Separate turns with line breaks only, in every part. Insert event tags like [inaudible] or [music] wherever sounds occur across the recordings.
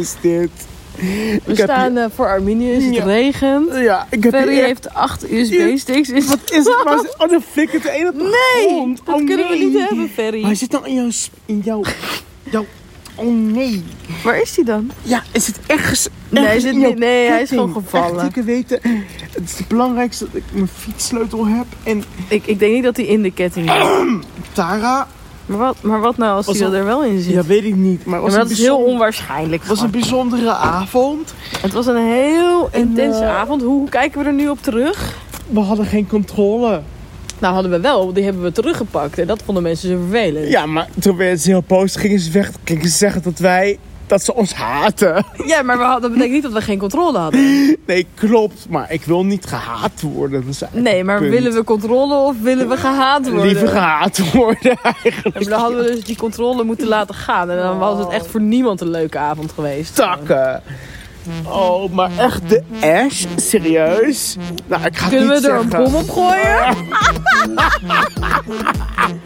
is dit?
We
Ik
staan eh, voor Arminius, het
Ja.
regent.
Ja, ik heb
Ferry
echt-
heeft acht USB-sticks. Is
Wat is het? Maar, oh, dan flikkert de ene op de
Nee,
grond.
dat
oh,
kunnen we niet hebben, Ferry.
Maar hij zit nou in jouw... In jouw, jouw oh nee.
Waar is die dan?
Ja, is het ergens...
Nee, hij zit niet- nee, hij is gewoon gevallen.
Echt, ik weten. Het is het belangrijkste dat ik mijn fietssleutel heb. En
Ik, ik denk niet dat hij in de ketting zit. [clears throat]
Tara...
Maar wat, maar wat nou als
Was al-
er wel in zit?
Ja, weet ik niet. Maar
Ja,
was,
maar dat is heel onwaarschijnlijk.
het was een bijzondere avond.
Het was een heel intense
eh,
avond. Hoe, kijken we er nu op terug?
We hadden geen controle.
Nou, hadden we wel. Die hebben we teruggepakt. En dat vonden mensen zo vervelend.
Ja, maar toen werd ze heel boos. Gingen ze weg. Gingen ze zeggen dat wij... Dat ze ons haten.
Ja, maar we hadden, dat betekent niet dat we geen controle hadden.
Nee, klopt. Maar ik wil niet gehaat worden.
Nee, maar willen we controle of willen we gehaat worden?
Liever gehaat worden eigenlijk.
maar dan hadden we dus die controle moeten laten gaan. En dan was het echt voor niemand een leuke avond geweest.
Takken. Oh, maar echt de Ash? Serieus? Nou, ik ga het
Kunnen we er een bom op gooien? [laughs]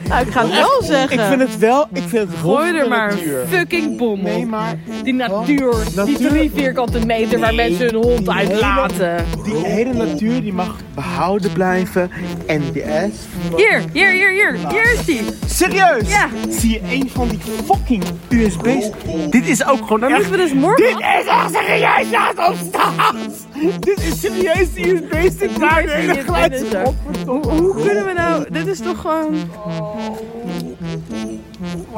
nou, ik ga het wel zeggen.
Ik vind het wel... Ik vind het
Gooi
rond
er
de
maar
natuur.
een fucking bom
Nee,
op.
maar
Die natuur, die drie vierkante meter waar
Nee,
mensen hun hond uitlaten.
die hele natuur die mag behouden blijven. En de Ash...
Hier, hier, hier, hier. Hier is die.
Serieus?
Ja.
Zie je een van die fucking USB's? Dit is ook gewoon
Dan
echt...
moeten we dus morgen...
Dit is echt serieus ons staat. Dit is serieus die USB-stick waar de hele
is
op.
Hoe, hoe kunnen we nou... Dit is toch gewoon...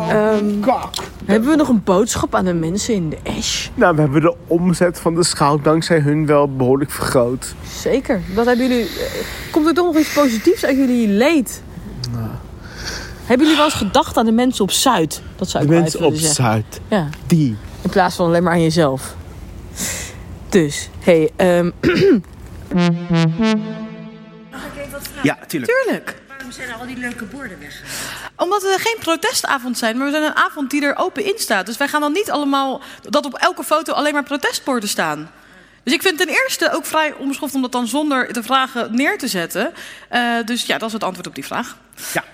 Ehm,
Kak.
hebben we nog een boodschap aan de mensen in de Ash?
Nou, we hebben de omzet van de schaal dankzij hun wel behoorlijk vergroot.
Zeker. Wat hebben jullie... eh, Komt er toch nog iets positiefs uit jullie leed? Hebben jullie wel eens gedacht aan de mensen op Zuid? Dat zou
De
ik wel
mensen op
zeggen.
Zuid,
Ja,
die.
in plaats van alleen maar aan jezelf. Dus, hey, ehm [clears throat]
Ja, tuurlijk.
Tuurlijk.
Waarom zijn al die leuke borden weg?
Omdat we geen protestavond zijn, maar we zijn een avond die er open in staat. Dus wij gaan dan niet allemaal dat op elke foto alleen maar protestborden staan. Dus ik vind ten eerste ook vrij onbeschoft om dat dan zonder te vragen neer te zetten. Eh, dus ja, dat is het antwoord op die vraag.
Ja.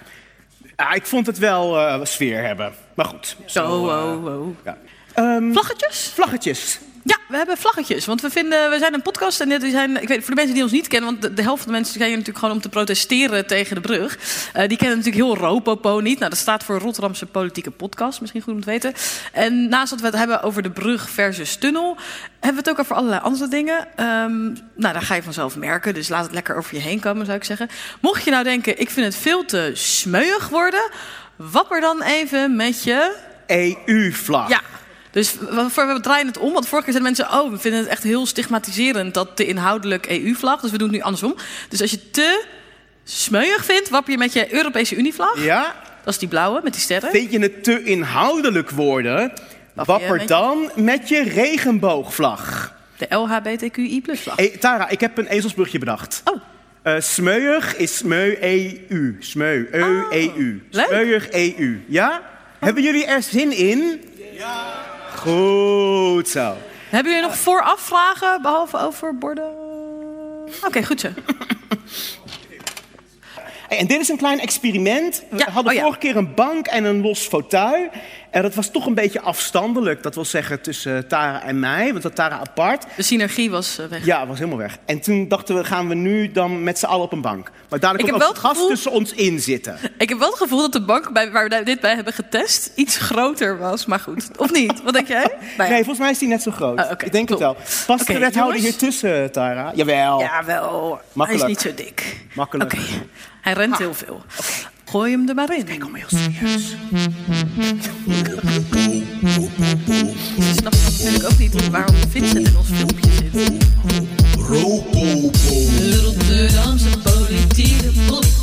ja, ik vond het wel eh, sfeer hebben. Maar goed.
Zo,
eh,
oh, oh.
ja. Ehm,
Vlaggetjes?
vlaggetjes.
Ja, we hebben vlaggetjes. Want we vinden, we zijn een podcast en dit zijn, ik weet, voor de mensen die ons niet kennen, want de, de helft van de mensen zijn hier natuurlijk gewoon om te protesteren tegen de brug. Eh, die kennen natuurlijk heel Ropopo niet. Nou, dat staat voor Rotterdamse Politieke Podcast, misschien goed om te weten. En naast dat we het hebben over de brug versus tunnel, hebben we het ook over allerlei andere dingen. Ehm, nou, daar ga je vanzelf merken, dus laat het lekker over je heen komen, zou ik zeggen. Mocht je nou denken, ik vind het veel te smeuig worden, wapper dan even met je
EU-vlag.
ja. Dus we, we- we draaien het om. Want vorige keer zeiden mensen... oh, we vinden het echt heel stigmatiserend... dat de inhoudelijk EU-vlag... dus we doen het nu andersom. Dus als je te smeuig vindt... wapper je met je Europese Unie-vlag.
Ja?
Dat is die blauwe met die sterren.
Vind je het te inhoudelijk worden?
Wapper je
Wapper
met-
dan met je regenboogvlag.
De LHBTQI-vlag.
Hey, Tara, ik heb een ezelsbrugje bedacht.
Oh,
Eh smeuig is smeu EU. Smeu, EU.
leuk.
Smeuig EU. Ja? Hebben jullie er zin in? Ja. Goed zo.
hebben jullie nog vooraf vragen... behalve over borden? Oké, goed zo.
En dit is een klein experiment. We
Ja,
hadden
oh ja.
vorige keer een bank en een los fauteuil. En dat was toch een beetje afstandelijk. Dat wil zeggen tussen Tara en mij. Want dat Tara apart.
De synergie was eh, weg.
Ja, was helemaal weg. En toen dachten we, gaan we nu dan met z'n allen op een bank. Maar dadelijk komt
heb wel
gast
gevoel-
tussen ons in zitten. [laughs]
Ik heb wel het gevoel dat de bank bij, waar we dit bij hebben getest... iets groter was. Maar goed. Of niet? Wat denk jij? [laughs] Nou.
Nee, volgens mij is die net zo groot.
Ah, oké,
Ik denk
cool.
het wel. Past
Oké,
de wethouder hier tussen, Tara? Jawel.
Ja, wel.
Makkelijk.
Hij is niet zo dik.
Makkelijk.
Hij rent heel veel. Gooi hem er maar in.
Kom maar heel serieus.
Ze snapt natuurlijk ook niet waarom Vincent in ons filmpje zit. Rotterdamse politieke podcast.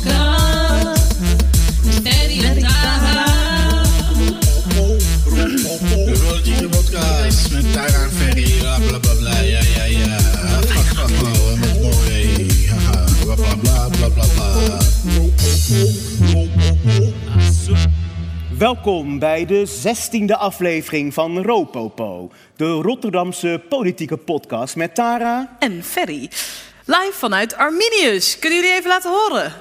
Welkom bij de zestiende aflevering van Ropopo. De Rotterdamse politieke podcast met Tara.
En Ferry. Live vanuit Arminius. Kunnen jullie even laten horen?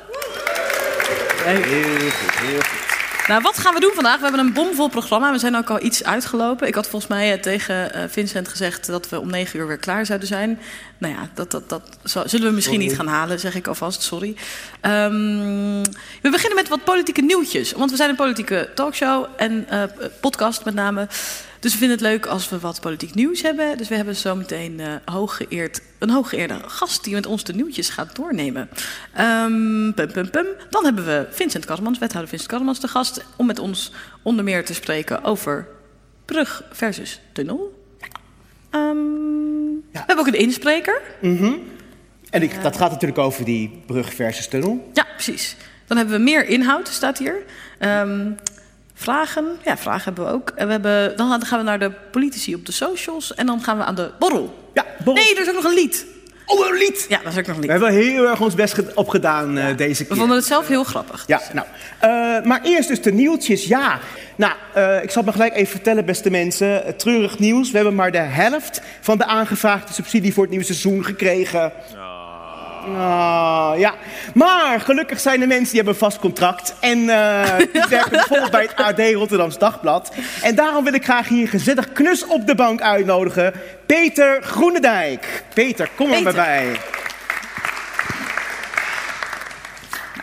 Heel goed, heel goed.
Nou, wat gaan we doen vandaag? We hebben een bomvol programma. We zijn ook al iets uitgelopen. Ik had volgens mij eh, tegen eh, Vincent gezegd dat we om negen uur weer klaar zouden zijn. Nou ja, dat, dat, dat zullen we misschien niet gaan halen, zeg ik alvast. Sorry. Ehm, we beginnen met wat politieke nieuwtjes. Want we zijn een politieke talkshow en eh, podcast met name. Dus we vinden het leuk als we wat politiek nieuws hebben. Dus we hebben zometeen eh hooggeëerd, een hooggeëerde gast die met ons de nieuwtjes gaat doornemen. Ehm, pum, pum, pum. Dan hebben we Vincent Karmans, wethouder Vincent Karmans, te gast. Om met ons onder meer te spreken over brug versus tunnel. Ehm, We hebben ook een inspreker.
En ik, dat gaat natuurlijk over die brug versus tunnel.
Ja, precies. Dan hebben we meer inhoud, staat hier. Ehm, vragen, ja, vragen hebben we ook. En we hebben, dan gaan we naar de politici op de socials. En dan gaan we aan de borrel.
Ja, borrel.
Nee, er is ook nog een lied.
Oh, een lied!
Ja, dat is ook nog een
We
lied.
hebben heel erg ons best ge- opgedaan eh, deze
We
keer.
vonden het zelf heel grappig.
Ja, nou. eh, maar eerst dus de nieuwtjes. Ja, nou, eh, ik zal het maar gelijk even vertellen, beste mensen. Eh, treurig nieuws. We hebben maar de helft van de aangevraagde subsidie voor het nieuwe seizoen gekregen. Ah, ja. Maar gelukkig zijn er mensen die hebben een vast contract. En eh, [laughs] die werken bijvoorbeeld bij het AD Rotterdams Dagblad. En daarom wil ik graag hier gezellig knus op de bank uitnodigen. Peter Groenendijk. Peter, kom er maar bij.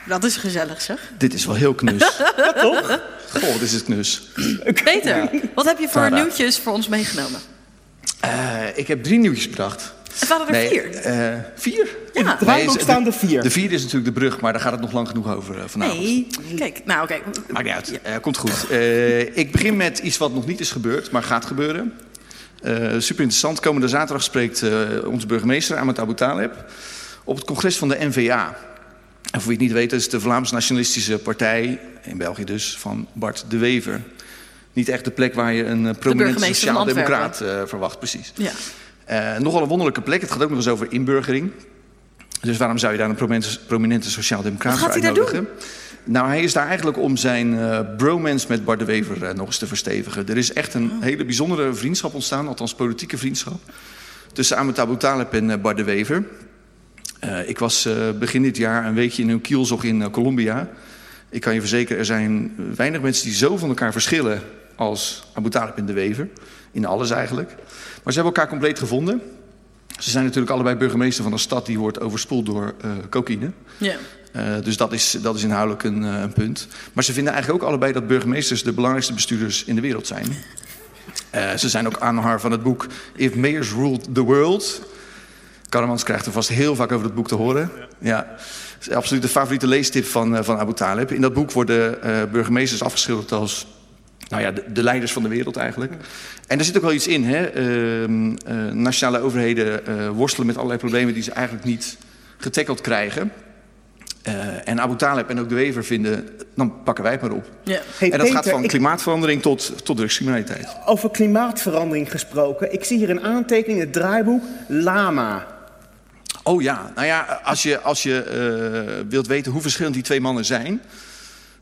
Dat is gezellig, zeg.
Dit is wel heel knus. [laughs]
Ja, toch?
Goh, dit is knus.
Peter, wat heb je voor
Tara.
nieuwtjes voor ons meegenomen?
Eh, ik heb drie nieuwtjes gebracht.
Het waren er vier.
eh, vier?
Ja.
Het draaiboek staan er vier.
De vierde is natuurlijk de brug, maar daar gaat het nog lang genoeg over eh, vanavond.
Nee, kijk, nou oké.
Maakt niet uit. Eh, komt goed. Eh, ik begin met iets wat nog niet is gebeurd, maar gaat gebeuren. Eh, super interessant. Komende zaterdag spreekt eh, onze burgemeester Ahmed Abu Taleb op het congres van de NVA. En voor wie het niet weet, dat is de Vlaams Nationalistische Partij, in België dus, van Bart de Wever. Niet echt de plek waar je een
van
sociaal-democraat eh, verwacht, precies.
Ja.
Eh, nogal een wonderlijke plek. Het gaat ook nog eens over inburgering. Dus waarom zou je daar een prominente, prominente sociaal-democraat
Wat
voor
gaat hij daar
uitnodigen? Nou, hij is daar eigenlijk om zijn eh, bromance met Bart de Wever eh, nog eens te verstevigen. Er is echt een hele bijzondere vriendschap ontstaan, althans politieke vriendschap, tussen Ahmed Abu Taleb en eh, Bart de Wever. Ik was begin dit jaar een weekje in een kielzog in Colombia. Ik kan je verzekeren, er zijn weinig mensen die zo van elkaar verschillen als Abu Talib en de Wever. In alles eigenlijk. Maar ze hebben elkaar compleet gevonden. Ze zijn natuurlijk allebei burgemeester van een stad die wordt overspoeld door eh cocaïne.
ja.
Eh, dus dat is, dat is inhoudelijk een, eh, een punt. Maar ze vinden eigenlijk ook allebei dat burgemeesters de belangrijkste bestuurders in de wereld zijn. Ze zijn ook aanhanger van het boek If Mayors Ruled the World. Karremans krijgt er vast heel vaak over dat boek te horen. Ja. Is absoluut de favoriete leestip van, van Abu Talib. In dat boek worden burgemeesters afgeschilderd als nou ja, de, de leiders van de wereld eigenlijk. En er zit ook wel iets in. Hè? Ehm, eh, nationale overheden eh, worstelen met allerlei problemen die ze eigenlijk niet getackeld krijgen. Eh, en Abu Talib en ook de Wever vinden, dan pakken wij het maar op.
ja.
Hey,
en dat gaat van
ik-
klimaatverandering tot, tot drugscriminaliteit.
Over klimaatverandering gesproken. Ik zie hier een aantekening in het draaiboek. Lama.
Oh ja, nou ja, als je, als je eh, wilt weten hoe verschillend die twee mannen zijn.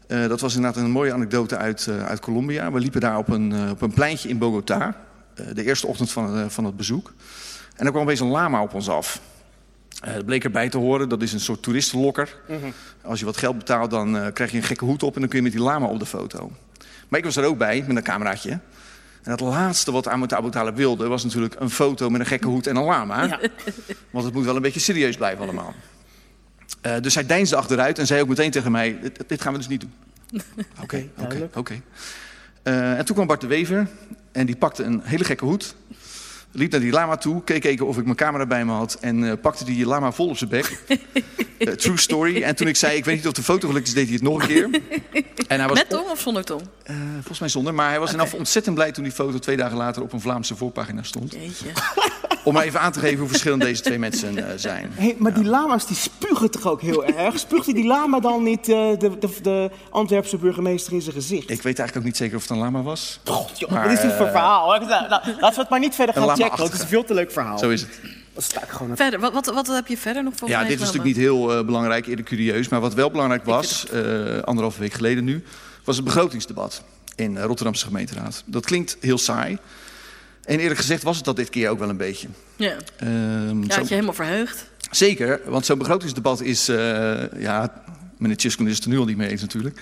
Eh, dat was inderdaad een mooie anekdote uit, eh, uit Colombia. We liepen daar op een, eh, op een pleintje in Bogota. de eerste ochtend van, van het bezoek. En er kwam opeens een lama op ons af. Dat bleek erbij te horen, dat is een soort toeristenlokker. Als je wat geld betaalt, dan krijg je een gekke hoed op... en dan kun je met die lama op de foto. Maar ik was er ook bij, met een cameraatje. En het laatste wat Ahmed Abu Talib wilde... was natuurlijk een foto met een gekke hoed en een lama. Want het moet wel een beetje serieus blijven allemaal. Eh, dus hij deinsde achteruit en zei ook meteen tegen mij... dit, dit gaan we dus niet doen. [laughs] Oké, oké, oké. Eh, En toen kwam Bart de Wever en die pakte een hele gekke hoed... liep naar die lama toe, keek even of ik mijn camera bij me had... en eh, pakte die lama vol op zijn bek. [laughs] True story. En toen ik zei, ik weet niet of de foto gelukt is, deed hij het nog een keer. En hij was
Met tong of zonder
eh, volgens mij zonder, maar hij was in afval ontzettend blij... toen die foto twee dagen later op een Vlaamse voorpagina stond.
Jeetje. [laughs]
Om maar even aan te geven hoe verschillend deze twee mensen eh, zijn.
Hey, maar die lama's die spugen toch ook heel erg? Spuugt die lama dan niet eh, de, de, de Antwerpse burgemeester in zijn gezicht?
Ik weet eigenlijk ook niet zeker of het een lama was.
God, joh,
Maar,
wat is dit voor
eh,
verhaal? Nou, laten we het maar niet verder gaan checken, want het is een veel te leuk verhaal.
Zo is het.
Dan sta ik gewoon
Verder, wat, wat, wat heb je verder nog voor
Ja, dit was natuurlijk niet heel eh, belangrijk, eerder curieus. Maar wat wel belangrijk was, eh anderhalve week geleden nu... was het begrotingsdebat in de Rotterdamse gemeenteraad. Dat klinkt heel saai. En eerlijk gezegd was het dat dit keer ook wel een beetje.
Ja,
Ehm,
ja
zo-
had je helemaal verheugd.
Zeker, want zo'n begrotingsdebat is... eh, ja, meneer Tjiskun is het er nu al niet mee eens natuurlijk.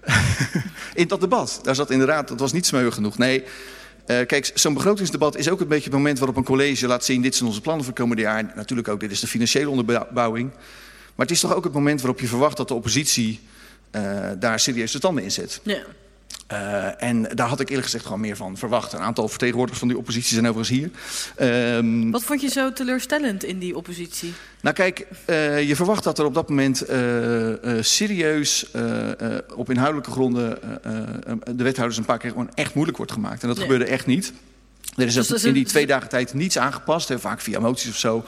[laughs] in dat debat. Daar zat inderdaad, dat was niet smeu genoeg. Nee, eh, kijk, zo'n begrotingsdebat is ook een beetje het moment waarop een college laat zien... dit zijn onze plannen voor het komende jaar. Natuurlijk ook, dit is de financiële onderbouwing. Maar het is toch ook het moment waarop je verwacht dat de oppositie... eh, daar serieus de tanden in zet.
Ja.
Eh, en daar had ik eerlijk gezegd gewoon meer van verwacht. Een aantal vertegenwoordigers van die oppositie zijn overigens hier. Ehm,
Wat vond je zo teleurstellend in die oppositie?
nou kijk, eh, je verwacht dat er op dat moment eh, serieus op inhoudelijke gronden de wethouders een paar keer gewoon echt moeilijk wordt gemaakt. En dat
Nee.
gebeurde echt niet. Er is
Dus is
in die twee dagen tijd niets aangepast. Hè, vaak via moties of zo.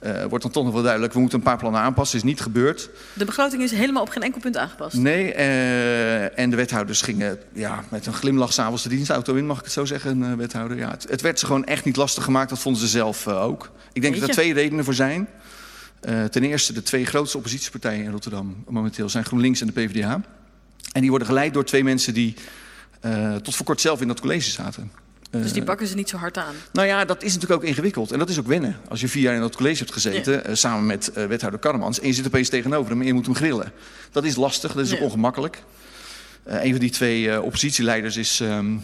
Eh, wordt dan toch nog wel duidelijk, we moeten een paar plannen aanpassen. is niet gebeurd.
De begroting is helemaal op geen enkel punt aangepast.
Nee, eh, en de wethouders gingen ja, met een glimlach s'avonds de dienstauto in, mag ik het zo zeggen, een eh, wethouder. Ja, het, het werd ze gewoon echt niet lastig gemaakt, dat vonden ze zelf ook. Ik denk dat er twee redenen voor zijn. Ten eerste, de twee grootste oppositiepartijen in Rotterdam momenteel zijn GroenLinks en de PvdA. En die worden geleid door twee mensen die tot voor kort zelf in dat college zaten.
Dus die
Eh,
pakken ze niet zo hard aan.
nou ja, dat is natuurlijk ook ingewikkeld. En dat is ook wennen. Als je vier jaar in dat college hebt gezeten, eh, samen met eh, wethouder Karremans... en je zit opeens tegenover hem en je moet hem grillen. Dat is lastig, dat is ook ongemakkelijk. Eh, een van die twee eh, oppositieleiders is, ehm,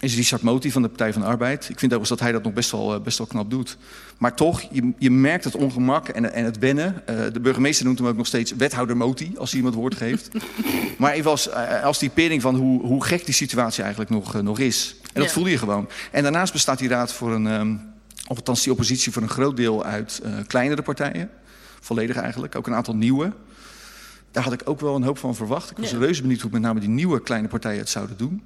is Richard Moti van de Partij van de Arbeid. Ik vind overigens dat hij dat nog best wel, eh, best wel knap doet. Maar toch, je, je merkt het ongemak en, en het wennen. Eh, de burgemeester noemt hem ook nog steeds wethouder Moti, als hij het woord geeft. [laughs] maar even als, eh, als typering van hoe, hoe gek die situatie eigenlijk nog, nog is. En dat
Ja.
voelde je gewoon. En daarnaast bestaat die raad voor een, ehm, of althans die oppositie voor een groot deel uit kleinere partijen. Volledig eigenlijk, ook een aantal nieuwe. Daar had ik ook wel een hoop van verwacht. Ik was
Ja.
reuze benieuwd hoe met name die nieuwe kleine partijen het zouden doen.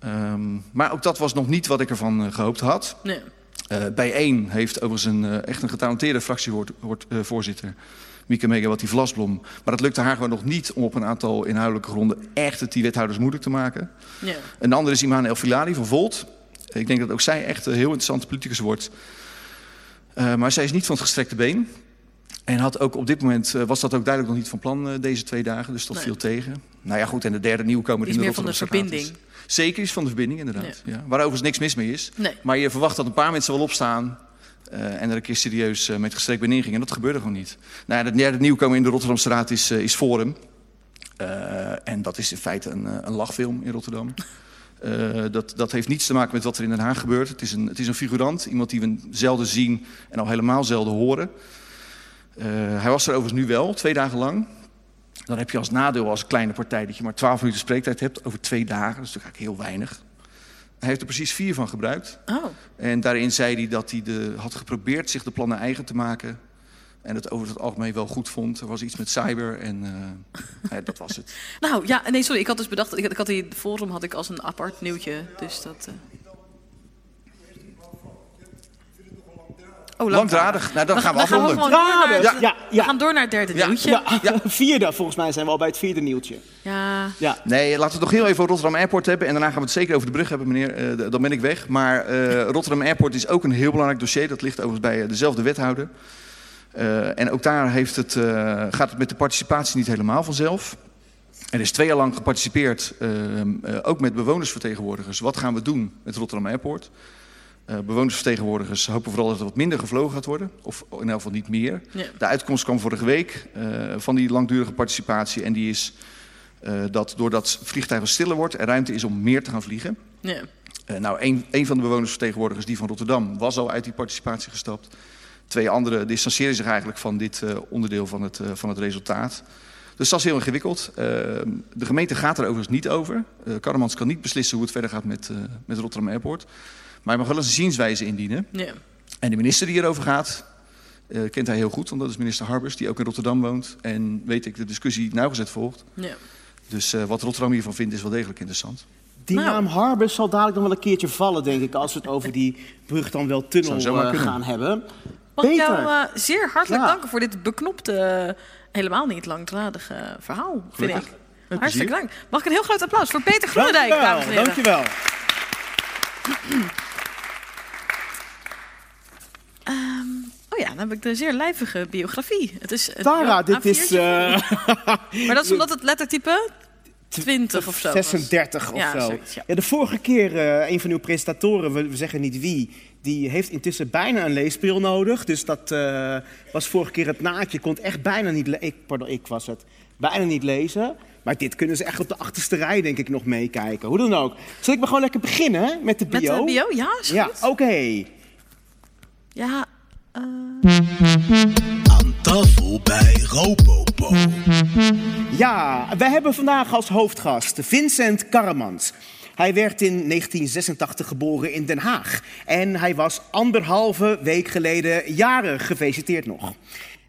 Ehm, maar ook dat was nog niet wat ik ervan eh, gehoopt had.
Nee.
Eh, bij één heeft overigens een, eh, echt een getalenteerde fractievoorzitter... Mieke Megawati Vlasblom. Maar het lukte haar gewoon nog niet om op een aantal inhoudelijke gronden... echt het die wethouders moeilijk te maken.
Ja.
Een ander is Iman El Filali van Volt. Ik denk dat ook zij echt een heel interessante politicus wordt. Maar zij is niet van het gestrekte been. En had ook op dit moment was dat ook duidelijk nog niet van plan deze twee dagen. Dus dat
Nee.
viel tegen. Nou ja, goed. En de derde nieuwkomer
Die is
in de
meer van de verbinding.
Zeker is van de verbinding, inderdaad. Ja. Waar overigens niks mis mee is.
Nee.
Maar je verwacht dat een paar mensen wel opstaan. eh, en er een keer serieus eh, met gestrekt been ingingen. En dat gebeurde gewoon niet. Nou ja, de derde nieuwkomer in de Rotterdamse Raad is, eh, is Forum. En dat is in feite een, een lachfilm in Rotterdam. [laughs] Dat, dat heeft niets te maken met wat er in Den Haag gebeurt. Het is een, het is een figurant, iemand die we zelden zien en al helemaal zelden horen. Hij was er overigens nu wel, twee dagen lang. Dan heb je als nadeel als kleine partij dat je maar 12 minuten spreektijd hebt over twee dagen. Dat is natuurlijk eigenlijk heel weinig. Hij heeft er precies vier van gebruikt.
Oh,
En daarin zei hij dat hij de, had geprobeerd zich de plannen eigen te maken. En het over het algemeen wel goed vond. Er was iets met cyber en eh, [laughs] ja, dat was het.
nou ja, nee, sorry. Ik had dus bedacht, ik had, ik had die forum had ik als een apart nieuwtje. Dus dat. eh. Oh,
Langdradig. Nou, dan gaan we afronden.
gewoon door naar,
Ja, ja,
We gaan door naar het derde
Ja.
nieuwtje. [laughs]
Ja, vierde. Volgens mij zijn we al bij het vierde nieuwtje.
Ja.
Ja.
Nee, laten we het nog heel even over Rotterdam Airport hebben. En daarna gaan we het zeker over de brug hebben, meneer. Eh, dan ben ik weg. Maar eh, [laughs] Rotterdam Airport is ook een heel belangrijk dossier. Dat ligt overigens bij eh, dezelfde wethouder. Eh, en ook daar heeft het, eh, gaat het met de participatie niet helemaal vanzelf. Er is twee jaar lang geparticipeerd, eh, eh, ook met bewonersvertegenwoordigers. Wat gaan we doen met Rotterdam Airport? Eh, bewonersvertegenwoordigers hopen vooral dat er wat minder gevlogen gaat worden. Of in elk geval niet meer.
Ja.
De uitkomst kwam vorige week eh, van die langdurige participatie. En die is eh, dat doordat vliegtuigen stiller wordt, er ruimte is om meer te gaan vliegen.
ja.
Nou, een, een van de bewonersvertegenwoordigers, die van Rotterdam, was al uit die participatie gestapt. Twee anderen distancieren zich eigenlijk van dit onderdeel van het, van het resultaat. Dus dat is heel ingewikkeld. De gemeente gaat er overigens niet over. Uh, Karremans kan niet beslissen hoe het verder gaat met, met Rotterdam Airport. Maar hij mag wel eens een zienswijze indienen.
ja.
En de minister die erover gaat, eh, kent hij heel goed, want dat is minister Harbers, die ook in Rotterdam woont. En weet ik, de discussie nauwgezet volgt.
ja.
Dus eh, wat Rotterdam hiervan vindt, is wel degelijk interessant.
Die
Nou.
naam Harbers zal dadelijk nog wel een keertje vallen, denk ik, als we het over die brug dan wel tunnel eh,
kunnen.
gaan hebben.
Mag ik
Peter.
jou eh, zeer hartelijk
Ja.
danken voor dit beknopte, helemaal niet langdradige verhaal, vind
Gelukkig.
ik.
Met
Hartstikke
plezier.
dank. Mag ik een heel groot applaus voor Peter Groenendijk, dames en heren.
dankjewel.
Ja, dan heb ik de zeer lijvige biografie. Het is een
Tara, dit
A4'tje.
is eh,
Maar dat is [laughs] omdat het lettertype 20 of zo was.
36 of
Ja,
zo.
zoiets, ja.
ja. de vorige keer, eh, een van uw presentatoren, we, we zeggen niet wie, die heeft intussen bijna een leesbril nodig. Dus dat eh, was vorige keer het naadje, kon echt bijna niet le- ik, Pardon, ik was het. bijna niet lezen. Maar dit kunnen ze echt op de achterste rij, denk ik, nog meekijken. Hoe dan ook. Zal ik maar gewoon lekker beginnen met de
Met
bio?
de bio? Ja, is
Ja, oké.
Ja,
Aan tafel bij Ropopo.
Ja, wij hebben vandaag als hoofdgast Vincent Karremans. Hij werd in 1986 geboren in Den Haag. En hij was anderhalve week geleden jarig. Gefeliciteerd nog.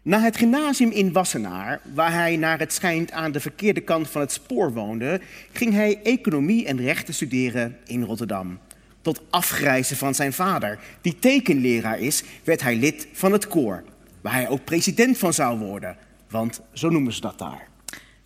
Na het gymnasium in Wassenaar, waar hij naar het schijnt aan de verkeerde kant van het spoor woonde, ging hij economie en rechten studeren in Rotterdam. Tot afgrijzen van zijn vader, die tekenleraar is, werd hij lid van het koor, waar hij ook president van zou worden. Want zo noemen ze dat daar.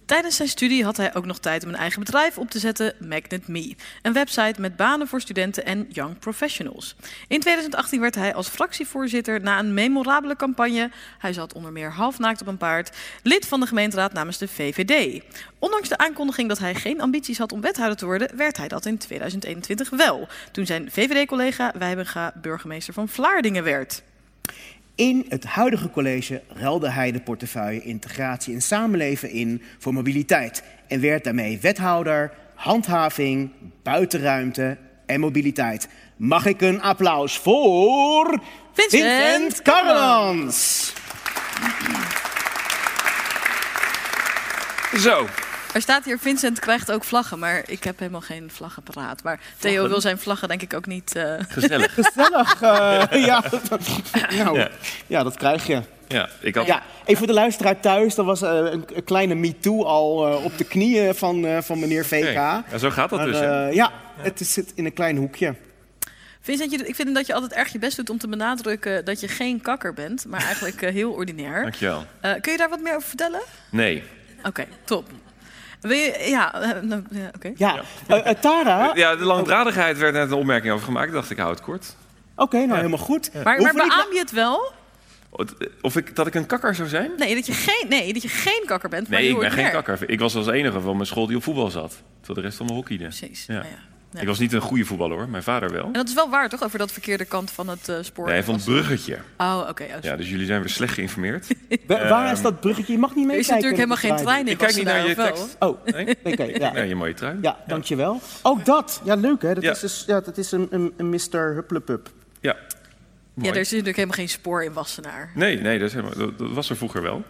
Tijdens zijn studie had hij ook nog tijd om een eigen bedrijf op te zetten, Magnet Me. Een website met banen voor studenten en young professionals. In 2018 werd hij als fractievoorzitter na een memorabele campagne, hij zat onder meer halfnaakt op een paard, lid van de gemeenteraad namens de VVD. Ondanks de aankondiging dat hij geen ambities had om wethouder te worden, werd hij dat in 2021 wel. Toen zijn VVD-collega Wijbenga burgemeester van Vlaardingen werd.
In het huidige college ruilde hij de portefeuille integratie en samenleven in voor mobiliteit en werd daarmee wethouder, handhaving, buitenruimte en mobiliteit. Mag ik een applaus voor
Vincent
Vincent?
Zo.
Er staat hier, Vincent krijgt ook vlaggen, maar ik heb helemaal geen vlaggen paraat. Maar Theo wil zijn vlaggen denk ik ook niet... eh, [laughs]
Gezellig.
Gezellig. eh, [laughs] ja, nou,
Ja.
ja, dat krijg je.
Ja, ik had...
Ja, even voor de luisteraar thuis. Er was eh, een, een kleine MeToo al op de knieën van, eh, van meneer VK.
Ja, zo gaat dat
Maar,
dus.
eh, ja, het is- zit in een klein hoekje.
Vincent, ik vind dat je altijd erg je best doet om te benadrukken dat je geen kakker bent, maar eigenlijk heel ordinair.
Dankjewel.
Eh, kun je daar wat meer over vertellen?
Nee.
Oké, top. Wil je, ja, eh, nou, ja, oké.
Ja, eh, eh, Tara. Oké,
Ja, de langdradigheid werd net een opmerking over gemaakt. Ik dacht, ik hou het kort.
nou helemaal goed.
Maar, maar beaam je het wel?
Of ik, dat ik een kakker zou zijn?
Nee, dat je geen, nee, dat je geen kakker bent, maar
Nee, ik ben geen kakker. Ik was als enige van mijn school die op voetbal zat. Terwijl de rest allemaal hockeyde.
Precies.
Ja.
nou ja. Ja.
Ik was niet een goede voetballer hoor, mijn vader wel.
En dat is wel waar, toch? Over dat verkeerde kant van het eh, spoor.
Nee, van het bruggetje.
Oh, oké. oh,
Ja, dus jullie zijn weer slecht geïnformeerd. [laughs]
Wa- waar is dat bruggetje? Je mag niet
Er
meekijken.
is natuurlijk helemaal geen trein in
Ik kijk niet naar je
of wel?
tekst.
Oh,
Nee?
oké. ja.
Je mooie trui.
ja, dankjewel. Ook dat. Ja, leuk hè. Dat
Ja.
is, dus, ja, dat is een, een, een Mr. Hupplepup.
Ja.
Ja, er is natuurlijk helemaal geen spoor in Wassenaar.
Nee, nee dat, is helemaal, dat, dat was er vroeger wel.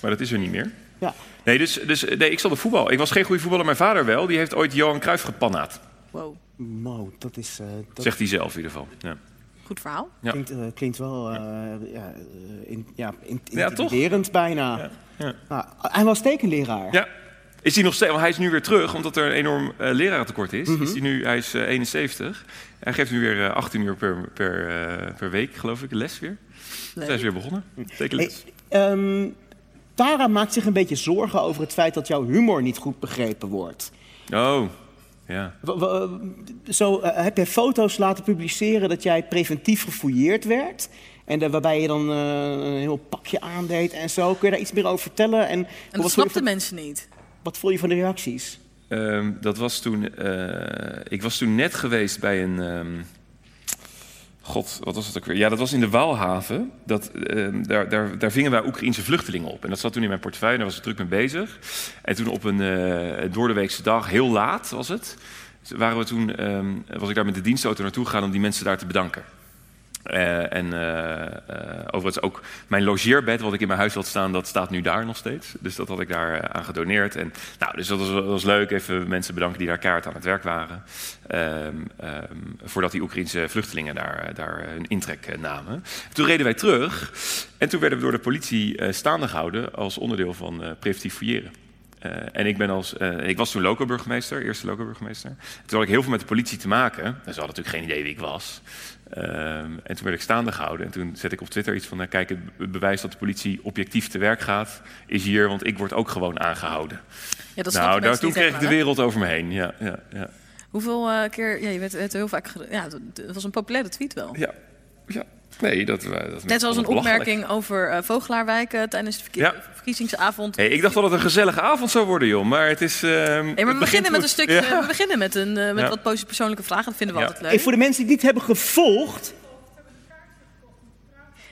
Maar dat is er niet meer.
Ja.
Nee, dus, dus nee, ik zat op voetbal. Ik was geen goede voetballer, mijn vader wel. Die heeft ooit Johan Cruijff gepannaad.
Wow,
Mo, dat is... eh, dat
Zegt hij zelf in ieder geval. Ja.
goed verhaal.
Ja.
klinkt, eh, klinkt wel eh, ja, in, ja, in,
Ja, toch?
intimiderend bijna.
Ja, ja.
Nou, hij was tekenleraar.
Ja. Is hij nog steeds? Want hij is nu weer terug, omdat er een enorm eh lerarentekort is.
Mhm.
is hij, nu, hij is eh, 71. Hij geeft nu weer eh, 18 uur per, per, per week, geloof ik, les weer.
Leuk.
Hij is weer begonnen. Tekenles.
Hey, ehm, Tara maakt zich een beetje zorgen over het feit dat jouw humor niet goed begrepen wordt.
Oh, ja.
Zo eh, heb jij foto's laten publiceren dat jij preventief gefouilleerd werd. En waarbij je dan eh, een heel pakje aandeed en zo. Kun je daar iets meer over vertellen? En,
En
wat,
dat snapten
van,
mensen niet.
wat vond je van de reacties?
Ehm, dat was toen. eh, ik was toen net geweest bij een. ehm, God, wat was het ook weer? Ja, dat was in de Waalhaven. Dat, ehm, daar, daar, daar vingen wij Oekraïnse vluchtelingen op. En dat zat toen in mijn portefeuille, daar was ik druk mee bezig. En toen op een uh, doordeweekse dag, heel laat was het, waren we toen, ehm, was ik daar met de dienstauto naartoe gegaan om die mensen daar te bedanken. Uh, en uh, uh, overigens ook mijn logeerbed, wat ik in mijn huis had staan, dat staat nu daar nog steeds. Dus dat had ik daar aan gedoneerd. En, nou, dus dat was, was leuk. Even mensen bedanken die daar kaart aan het werk waren. Um, um, voordat die Oekraïnse vluchtelingen daar, daar hun intrek namen. Toen reden wij terug. En toen werden we door de politie staande gehouden als onderdeel van preventief fouilleren. En ik, ben als, ik was toen loco-burgemeester, eerste loco-burgemeester. Toen had ik heel veel met de politie te maken. En ze hadden natuurlijk geen idee wie ik was. Uh, en toen werd ik staande gehouden. En toen zette ik op Twitter iets van... Nou, kijk, het bewijs dat de politie objectief te werk gaat... is hier, want ik word ook gewoon aangehouden.
Ja, dat
nou, daar, toen kreeg ik de wereld over me heen. Ja, ja, ja.
Hoeveel uh, keer... Ja, je werd, werd heel vaak... Ja, het was een populaire tweet wel.
Ja, ja. Nee, dat, dat
Net zoals een opmerking over uh, Vogelaarwijk uh, tijdens de verkie
ja.
verkiezingsavond.
Hey, ik dacht dat het een gezellige avond zou worden, joh. Maar het is. Uh,
hey, maar we beginnen met een stukje. Ja. We beginnen met, een, uh, met ja. wat persoonlijke vragen. Dat vinden we altijd leuk.
Hey, voor de mensen die het niet hebben gevolgd.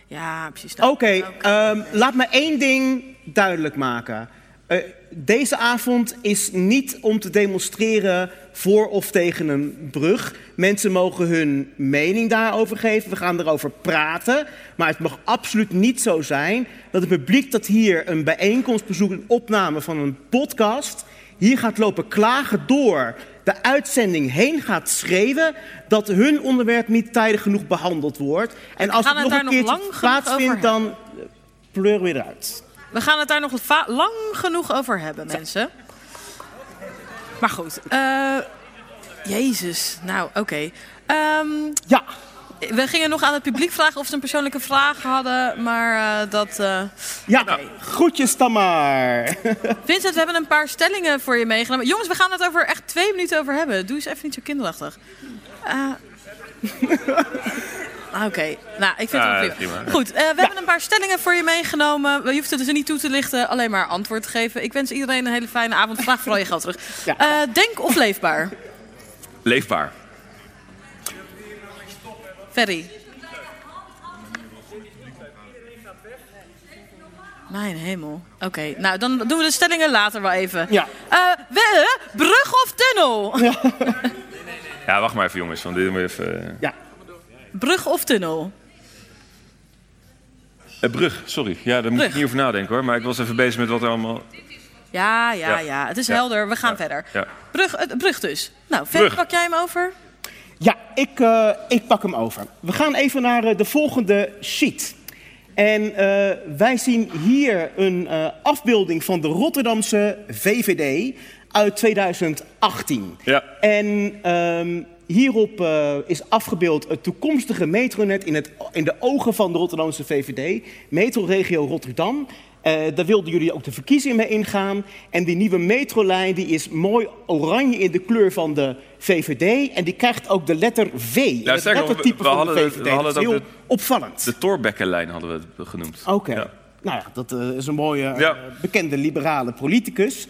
Ja, precies.
Oké, okay, um, laat me één ding duidelijk maken. Eh, deze avond is niet om te demonstreren voor of tegen een brug. Mensen mogen hun mening daarover geven. We gaan erover praten. Maar het mag absoluut niet zo zijn dat het publiek dat hier een bijeenkomst bezoekt, een opname van een podcast, hier gaat lopen klagen door de uitzending heen gaat schreeuwen dat hun onderwerp niet tijdig genoeg behandeld wordt. En als het
het
nog een
genoeg
plaatsvindt, dan pleuren we eruit.
We gaan het daar nog lang genoeg over hebben, mensen. Maar goed. eh, Jezus. Nou, oké. Ehm,
Ja,
we gingen nog aan het publiek vragen of ze een persoonlijke vraag hadden. Maar eh, dat... eh,
ja. groetjes dan maar. [laughs]
Vincent, we hebben een paar stellingen voor je meegenomen. Jongens, we gaan het over echt twee minuten over hebben. Doe eens even niet zo kinderachtig. Eh, Oké, nou, ik vind
Ja,
het wel prima. Goed, eh, we hebben een paar stellingen voor je meegenomen. Je hoeft het dus niet toe te lichten, alleen maar antwoord te geven. Ik wens iedereen een hele fijne avond. Vraag vooral je geld terug. [laughs]
Ja.
Eh, denk of leefbaar?
Leefbaar.
Ferry. Mijn hemel. Oké, nou dan doen we de stellingen later wel even.
Ja.
Eh, we, brug of tunnel?
Ja, [laughs] wacht maar even jongens, want dit moet even...
Ja,
Brug of tunnel?
eh, brug, sorry. Ja, daar moet
Brug.
ik niet over nadenken hoor. Maar ik was even bezig met wat er allemaal...
Ja, ja,
Ja.
ja. Het is
Ja.
helder. We gaan
Ja.
verder.
Ja.
Brug, eh, brug dus. Nou,
Brug.
pak jij hem over?
ja ik, eh, ik pak hem over. We gaan even naar eh, de volgende sheet. En eh, wij zien hier een eh, afbeelding van de Rotterdamse VVD uit 2018.
Ja.
En ehm, hierop eh, is afgebeeld het toekomstige metronet in, het, in de ogen van de Rotterdamse VVD, metroregio Rotterdam. Eh, daar wilden jullie ook de verkiezingen mee ingaan. En die nieuwe metrolijn die is mooi oranje in de kleur van de VVD. En die krijgt ook de letter V. in het lettertype van de
het-
VVD.
we hadden
dat is heel opvallend.
De Torbekkenlijn hadden we het genoemd.
Oké.
Ja.
Nou ja, dat eh, is een mooie,
Ja.
bekende liberale politicus.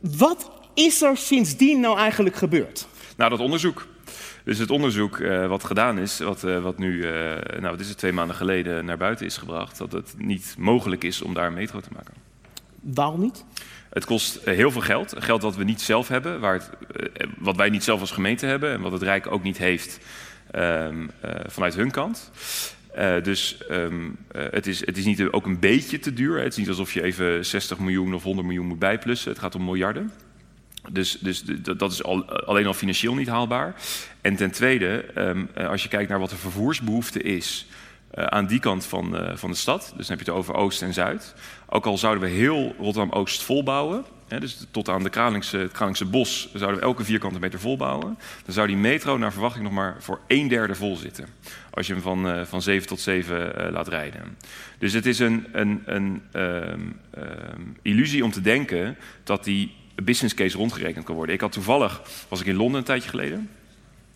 Wat is er sindsdien nou eigenlijk gebeurd?
Nou, dat onderzoek. Dus het onderzoek eh, wat gedaan is, wat, eh, wat nu, eh, nou, wat is het, twee maanden geleden naar buiten is gebracht, dat het niet mogelijk is om daar een metro te maken.
Waarom niet?
Het kost heel veel geld. Geld dat we niet zelf hebben, waar het, wat wij niet zelf als gemeente hebben en wat het Rijk ook niet heeft ehm, eh, vanuit hun kant. Dus ehm, eh, het, is, het is niet ook een beetje te duur. Het is niet alsof je even 60 miljoen of 100 miljoen moet bijplussen. Het gaat om miljarden. Dus, dus dat- is al, alleen al financieel niet haalbaar. En ten tweede, ehm, eh, als je kijkt naar wat de vervoersbehoefte is eh, aan die kant van, eh, van de stad, dus dan heb je het over Oost en Zuid. Ook al zouden we heel Rotterdam-Oost volbouwen, hè, dus tot aan de Kralingse, het Kralingse bos zouden we elke vierkante meter volbouwen, dan zou die metro naar verwachting nog maar voor een derde vol zitten. Als je hem van, eh, van 7 tot 7 eh, laat rijden. Dus het is een, een, een ehm, ehm, illusie om te denken dat die business case rondgerekend kan worden. Ik had toevallig, was ik in Londen een tijdje geleden.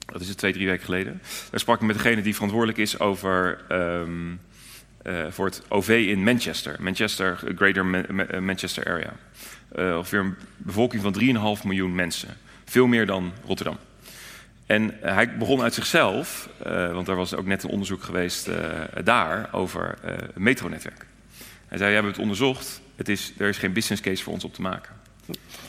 Dat is het twee, drie weken geleden. Daar sprak ik met degene die verantwoordelijk is over, ehm, eh, voor het OV in Manchester. Manchester, Greater Ma- Ma- Manchester Area. Eh, ongeveer een bevolking van 3,5 miljoen mensen. Veel meer dan Rotterdam. En eh, hij begon uit zichzelf, want er was ook net een onderzoek geweest daar over het metronetwerk. Hij zei, we hebben het onderzocht, het is, er is geen business case voor ons op te maken.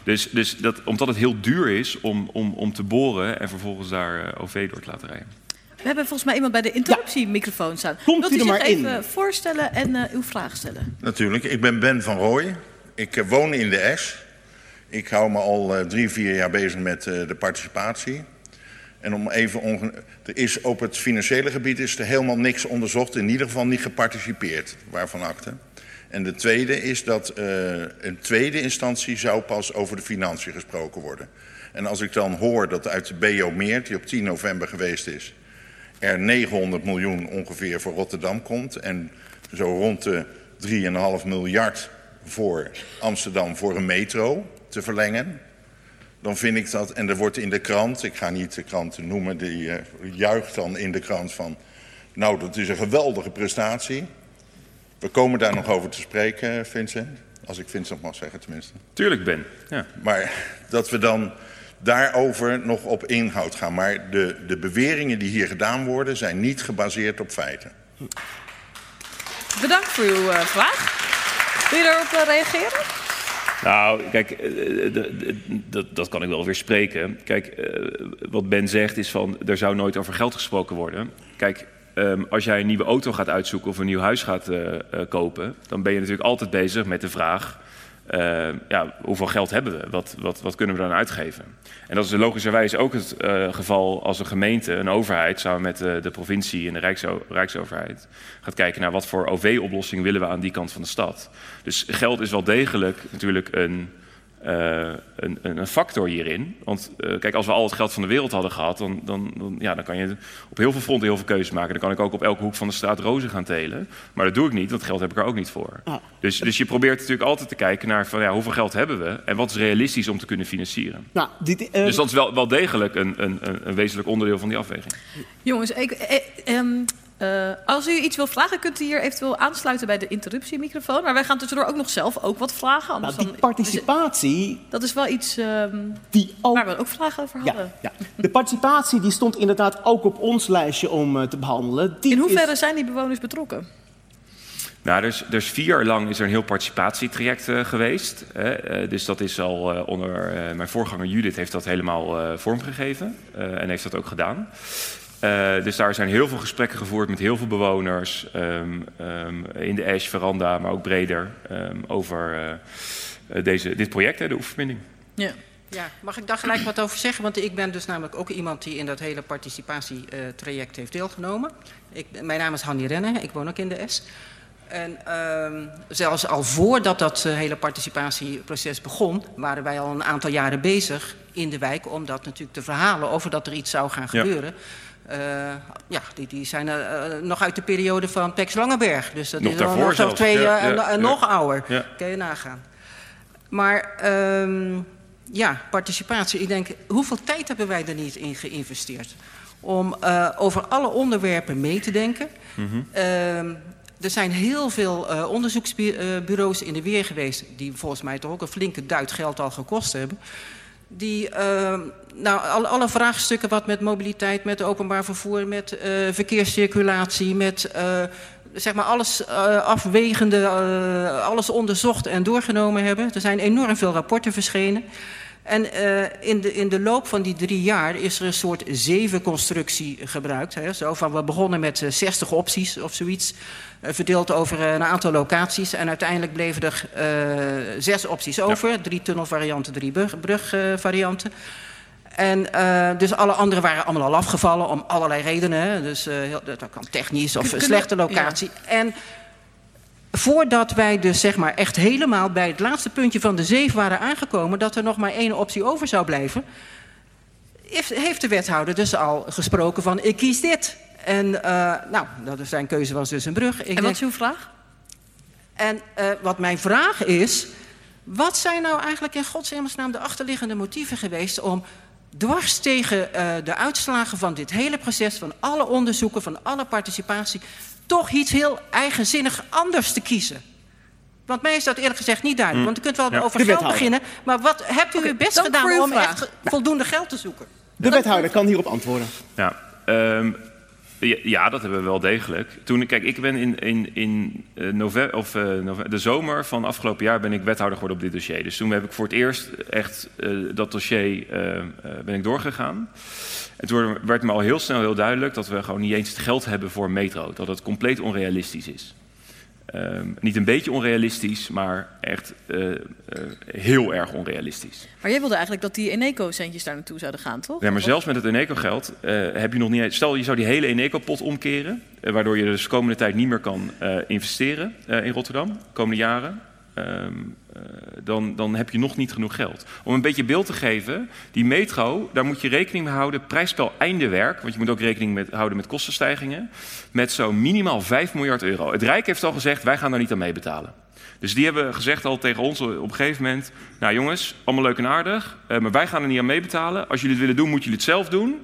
Dus, dus dat, omdat het heel duur is om, om, om te boren en vervolgens daar eh, OV door te laten rijden.
We hebben volgens mij iemand bij de interruptiemicrofoon staan.
Komt
Wilt
u
u
er
zich
maar in.
even voorstellen en eh, uw vraag stellen?
Natuurlijk, ik ben Ben van Rooij. Ik eh, woon in de Es. Ik hou me al eh, drie, vier jaar bezig met eh, de participatie. En om even onge- er is op het financiële gebied is er helemaal niks onderzocht, in ieder geval niet geparticipeerd, waarvan akte. En de tweede is dat eh, een tweede instantie zou pas over de financiën gesproken worden. En als ik dan hoor dat uit de BO Meert, die op 10 november geweest is, er 900 miljoen ongeveer voor Rotterdam komt en zo rond de 3,5 miljard voor Amsterdam voor een metro te verlengen, dan vind ik dat, en er wordt in de krant, ik ga niet de krant noemen, die eh, juicht dan in de krant van, nou dat is een geweldige prestatie. We komen daar nog over te spreken, Vincent, als ik Vincent mag zeggen tenminste.
Tuurlijk, Ben. Ja.
Maar dat we dan daarover nog op inhoud gaan. Maar de, de beweringen die hier gedaan worden zijn niet gebaseerd op feiten.
Bedankt voor uw eh, vraag. Wil je daarop eh, reageren?
Nou, kijk, eh, dat, dat kan ik wel weer spreken. Kijk, wat Ben zegt is van, er zou nooit over geld gesproken worden. Kijk, ehm, als jij een nieuwe auto gaat uitzoeken of een nieuw huis gaat eh, eh, kopen... dan ben je natuurlijk altijd bezig met de vraag... eh, ja, hoeveel geld hebben we? Wat, wat, wat kunnen we dan uitgeven? En dat is logischerwijs ook het eh, geval als een gemeente, een overheid... samen met de provincie en de Rijkso- Rijksoverheid... gaat kijken naar wat voor OV-oplossing willen we aan die kant van de stad. Dus geld is wel degelijk natuurlijk een, een, een een factor hierin. Want eh, kijk, als we al het geld van de wereld hadden gehad... Dan, dan, dan, ja, dan kan je op heel veel fronten heel veel keuzes maken. Dan kan ik ook op elke hoek van de straat rozen gaan telen. Maar dat doe ik niet, want geld heb ik er ook niet voor.
Ah.
Dus, dus je probeert natuurlijk altijd te kijken naar van, ja, hoeveel geld hebben we... en wat is realistisch om te kunnen financieren.
Nou, dit, eh,
Dus dat is wel, wel degelijk een, een, een, een wezenlijk onderdeel van die afweging.
Jongens, ik, eh, ehm, eh, als u iets wil vragen, kunt u hier eventueel aansluiten bij de interruptiemicrofoon. Maar wij gaan tussendoor ook nog zelf ook wat vragen.
Nou, die
dan-
participatie,
dat is wel iets ehm,
die ook...
waar we ook vragen over
Ja,
hadden.
ja. De participatie die stond inderdaad ook op ons lijstje om eh, te behandelen. Die
In hoeverre
is-
zijn die bewoners betrokken?
Nou, dus, dus vier jaar lang is er een heel participatietraject eh, geweest. Hè. Eh, dus dat is al eh, onder eh, mijn voorganger Judith heeft dat helemaal eh, vormgegeven eh, en heeft dat ook gedaan. Eh, dus daar zijn heel veel gesprekken gevoerd met heel veel bewoners ehm, ehm, in de Ash, veranda, maar ook breder ehm, over eh, eh, deze, dit project, hè, de oefenbinding.
Ja.
Ja, mag ik daar gelijk wat over zeggen? Want ik ben dus namelijk ook iemand die in dat hele participatietraject heeft deelgenomen. Ik, mijn naam is Hanny Renne, ik woon ook in de S. En zelfs al voordat dat hele participatieproces begon, waren wij al een aantal jaren bezig in de wijk om dat natuurlijk te verhalen over dat er iets zou gaan
Ja.
Eh, ja, die, die zijn eh, eh, nog uit de periode van Pex Langenberg. Dus dat
Nog
is al nog
zelfs,
twee
ja,
en,
ja,
en
ja.
nog ouder. Kun je nagaan. Maar ehm, ja, participatie. Ik denk, hoeveel tijd hebben wij er niet in geïnvesteerd? Om over alle onderwerpen mee te denken. Ehm, er zijn heel veel onderzoeksbureaus in de weer geweest... die volgens mij toch ook een flinke duit geld al gekost hebben. Die ehm, nou, alle, vraagstukken wat met mobiliteit, met openbaar vervoer... met eh, verkeerscirculatie, met eh, zeg maar alles eh, afwegende, alles onderzocht en doorgenomen hebben. Er zijn enorm veel rapporten verschenen. En eh, in, de, in de loop van die drie jaar is er een soort zevenconstructie gebruikt. Hè? Zo van, we begonnen met eh, 60 opties of zoiets, eh, verdeeld over een aantal locaties. En uiteindelijk bleven er zes opties over. Drie tunnelvarianten, drie brug- brugvarianten. En dus alle andere waren allemaal al afgevallen om allerlei redenen. Hè? Dus dat kan technisch of
kunnen-
slechte locatie. En voordat wij dus zeg maar echt helemaal bij het laatste puntje van de zeven waren aangekomen... dat er nog maar één optie over zou blijven... heeft, de wethouder dus al gesproken van ik kies dit. En eh, nou, dat zijn keuze was dus een brug. Ik
En
denk-
wat is uw vraag?
en eh, wat mijn vraag is... wat zijn nou eigenlijk in godshemelsnaam de achterliggende motieven geweest... om dwars tegen eh, de uitslagen van dit hele proces... van alle onderzoeken, van alle participatie... toch iets heel eigenzinnig anders te kiezen? Want mij is dat eerlijk gezegd niet duidelijk. Want u kunt wel
Ja.
over
De
geld
wethouder.
beginnen... maar wat hebt u uw best gedaan om
vraag.
echt voldoende geld te zoeken?
De wethouder kan hierop antwoorden.
Ja, ehm, ja, dat hebben we wel degelijk. Toen, kijk, ik ben in, in, in eh, nove- of, eh, de zomer van afgelopen jaar ben ik wethouder geworden op dit dossier. Dus toen heb ik voor het eerst echt eh, dat dossier ben ik doorgegaan. En toen werd me al heel snel heel duidelijk dat we gewoon niet eens het geld hebben voor metro. Dat het compleet onrealistisch is. Ehm, niet een beetje onrealistisch, maar echt eh, eh, heel erg onrealistisch.
Maar jij wilde eigenlijk dat die Eneco-centjes daar naartoe zouden gaan, toch?
Ja, maar zelfs met het Eneco-geld eh, heb je nog niet... Stel, je zou die hele Eneco-pot omkeren... waardoor je dus de komende tijd niet meer kan investeren in Rotterdam, de komende jaren... ehm, eh, dan, dan heb je nog niet genoeg geld. Om een beetje beeld te geven, die metro, daar moet je rekening mee houden... prijsspel einde werk, want je moet ook rekening houden met kostenstijgingen... met zo minimaal 5 miljard euro. Het Rijk heeft al gezegd, wij gaan daar niet aan meebetalen. Dus die hebben gezegd al tegen ons op een gegeven moment... nou jongens, allemaal leuk en aardig, eh, maar wij gaan er niet aan meebetalen. Als jullie het willen doen, moeten jullie het zelf doen.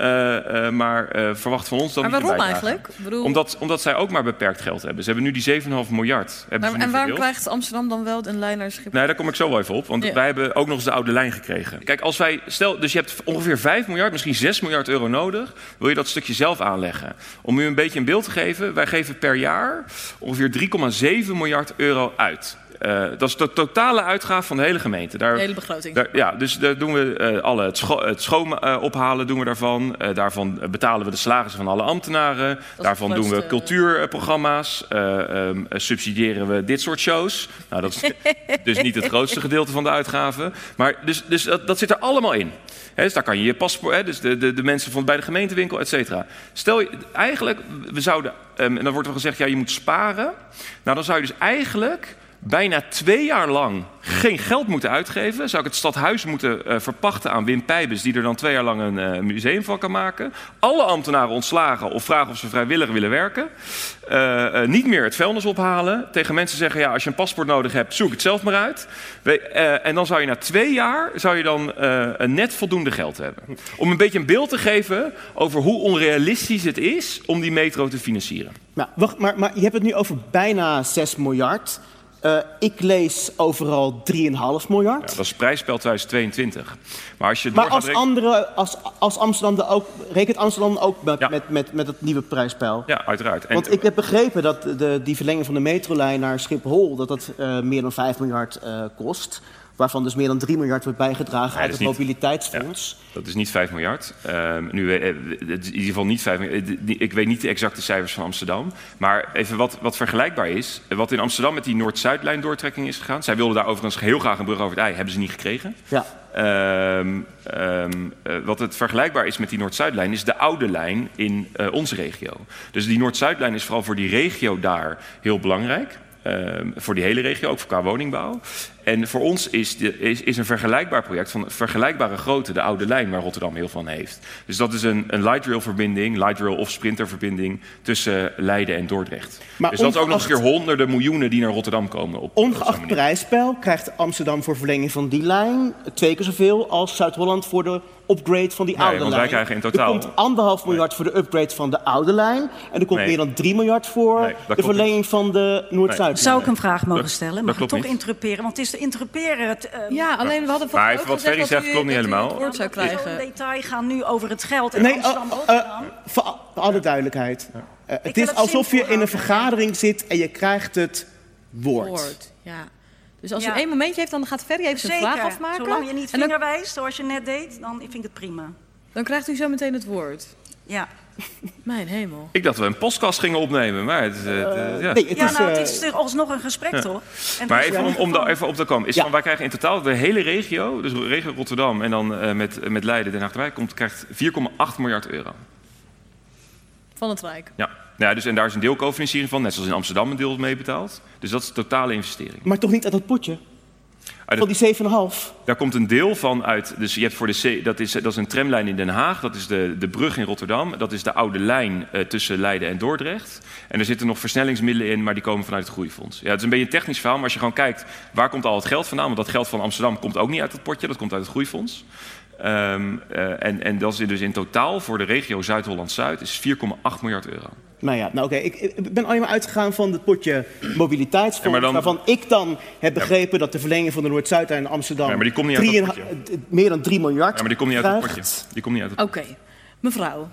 Eh, eh, maar eh, verwacht van ons dan
Maar waarom eigenlijk? Bedoel-
Omdat, omdat zij ook maar beperkt geld hebben. Ze hebben nu die 7,5 miljard.
Maar- en waarom
verdeeld.
krijgt Amsterdam dan wel een lijn naar Schiphol?
Nee, daar kom ik zo wel even op. Want
Ja.
wij hebben ook nog eens de oude lijn gekregen. Kijk, als wij. Stel, dus je hebt ongeveer 5 miljard, misschien 6 miljard euro nodig. Wil je dat stukje zelf aanleggen? Om u een beetje een beeld te geven, wij geven per jaar ongeveer 3,7 miljard euro uit. Eh, dat is de totale uitgave van de hele gemeente. Daar,
De hele begroting.
daar- ja, dus daar doen we eh, alle het, scho het schoon eh, ophalen doen we daarvan. Daarvan betalen we de salarissen van alle ambtenaren. Daarvan doen we cultuurprogramma's. Eh, ehm, eh, subsidiëren we dit soort shows. Nou, dat is [laughs] dus niet het grootste gedeelte van de uitgaven. Maar dus, dus dat, dat zit er allemaal in. Dus daar kan je je paspoort, dus de, de, de mensen van bij de gemeentewinkel, et cetera. Stel je, eigenlijk, we zouden, ehm, en dan wordt er gezegd, ja, je moet sparen. Nou, dan zou je dus eigenlijk bijna twee jaar lang geen geld moeten uitgeven. Zou ik het stadhuis moeten eh, verpachten aan Wim Pijbes... die er dan twee jaar lang een eh, museum van kan maken. Alle ambtenaren ontslagen of vragen of ze vrijwillig willen werken. Eh, niet meer het vuilnis ophalen. Tegen mensen zeggen, ja, als je een paspoort nodig hebt... zoek het zelf maar uit. En dan zou je na twee jaar zou je dan, net voldoende geld hebben. Om een beetje een beeld te geven over hoe onrealistisch het is... om die metro te financieren.
Nou, wacht, maar, maar je hebt het nu over bijna 6 miljard. Eh, ik lees overal 3,5 miljard.
Ja, dat is prijsspel 2022. Maar als je
maar als,
rekenen-
andere, als, als Amsterdam er ook, rekent Amsterdam ook met,
Ja.
met, met, met het nieuwe prijspeil?
Ja, uiteraard. En-
Want ik heb begrepen dat de, die verlenging van de metrolijn naar Schiphol... dat dat eh, meer dan 5 miljard eh, kost. Waarvan dus meer dan 3 miljard wordt bijgedragen uit het
niet-
mobiliteitsfonds.
Dat is niet 5 miljard. Ehm, nu, eh, is in ieder geval niet 5 miljard. Eh, Ik weet niet de exacte cijfers van Amsterdam. Maar even wat, wat vergelijkbaar is. eh, Wat in Amsterdam met die Noord-Zuidlijn doortrekking is gegaan. Zij wilden daar overigens heel graag een brug over het ei. Hebben ze niet gekregen.
Ja.
Ehm, ehm, eh, wat het vergelijkbaar is met die Noord-Zuidlijn, is de oude lijn in eh, onze regio. Dus die Noord-Zuidlijn is vooral voor die regio daar heel belangrijk. Voor die hele regio, ook voor qua woningbouw. En voor ons is, de, is, is een vergelijkbaar project van vergelijkbare grootte, de oude lijn, waar Rotterdam heel van heeft. Dus dat is een, een light rail verbinding, light rail of sprinter verbinding tussen Leiden en Dordrecht.
Maar
dus dat is ook nog eens keer honderden miljoenen die naar Rotterdam komen. Op, op
Ongeacht prijspeil krijgt Amsterdam voor verlenging van die lijn... twee keer zoveel als Zuid-Holland voor de upgrade van die
Nee,
oude
want wij
lijn.
krijgen in totaal-
Er komt anderhalf miljard voor de upgrade van de oude lijn... en er komt
Nee.
meer dan 3 miljard voor de verlenging van de Noord-Zuid.
Zou ik een vraag mogen stellen?
dat
Mag ik toch
niet.
interruperen? Want het is te interruperen. Het, eh,
Ja, alleen we hadden
Maar
ook
even wat
gezegd
Ferry
dat
zegt,
u-
klopt niet helemaal.
het woord zou krijgen.
detail gaan nu over het geld en
Nee,
Amsterdam
eh, voor alle duidelijkheid. Eh, het is
het
alsof je in een vergadering zit en je krijgt het woord.
Woord, ja. Dus als
Ja.
u één momentje heeft, dan gaat Ferry even zijn
Zeker.
vraag afmaken.
Zolang je niet vingerwijst, zoals je net deed, dan vind ik het prima.
dan krijgt u zo meteen het woord.
Ja, [laughs]
Mijn hemel.
Ik dacht dat we een podcast gingen opnemen, maar het, is, het, eh, ja.
Nee, het
ja
is,
nou,
eh,
het is er alsnog een gesprek, toch? En
Maar even om, om daar even op te komen. Is
Ja.
van, wij krijgen in totaal de hele regio, dus regio Rotterdam en dan eh, met, met Leiden, Den Haag erbij, komt, krijgt 4,8 miljard euro.
Van het Rijk.
Ja. Ja, dus, en daar is een deel cofinanciering van, net zoals in Amsterdam een deel meebetaald. Dus dat is de totale investering.
Maar toch niet uit dat potje? Van die 7,5?
daar komt een deel van uit. Dus je hebt voor de C, dat is, dat is een tramlijn in Den Haag, dat is de, de brug in Rotterdam, dat is de oude lijn eh, tussen Leiden en Dordrecht. En er zitten nog versnellingsmiddelen in, maar die komen vanuit het groeifonds. Ja, het is een beetje een technisch verhaal, maar als je gewoon kijkt waar komt al het geld vandaan, want dat geld van Amsterdam komt ook niet uit het potje, dat komt uit het groeifonds. Ehm, eh, en, en dat is dus in totaal voor de regio Zuid-Holland-Zuid is 4,8 miljard euro.
Nou ja, nou oké. Ik, ik ben alleen maar uitgegaan van het potje mobiliteitsfonds...
Ja, maar dan-
waarvan ik dan heb begrepen dat de verlenging van de Noord-Zuidlijn in Amsterdam...
Ja, maar die komt niet uit dat
3,5 eh, meer dan 3 miljard
Ja, maar die komt niet uit het potje. Die komt niet uit het
Oké. Mevrouw.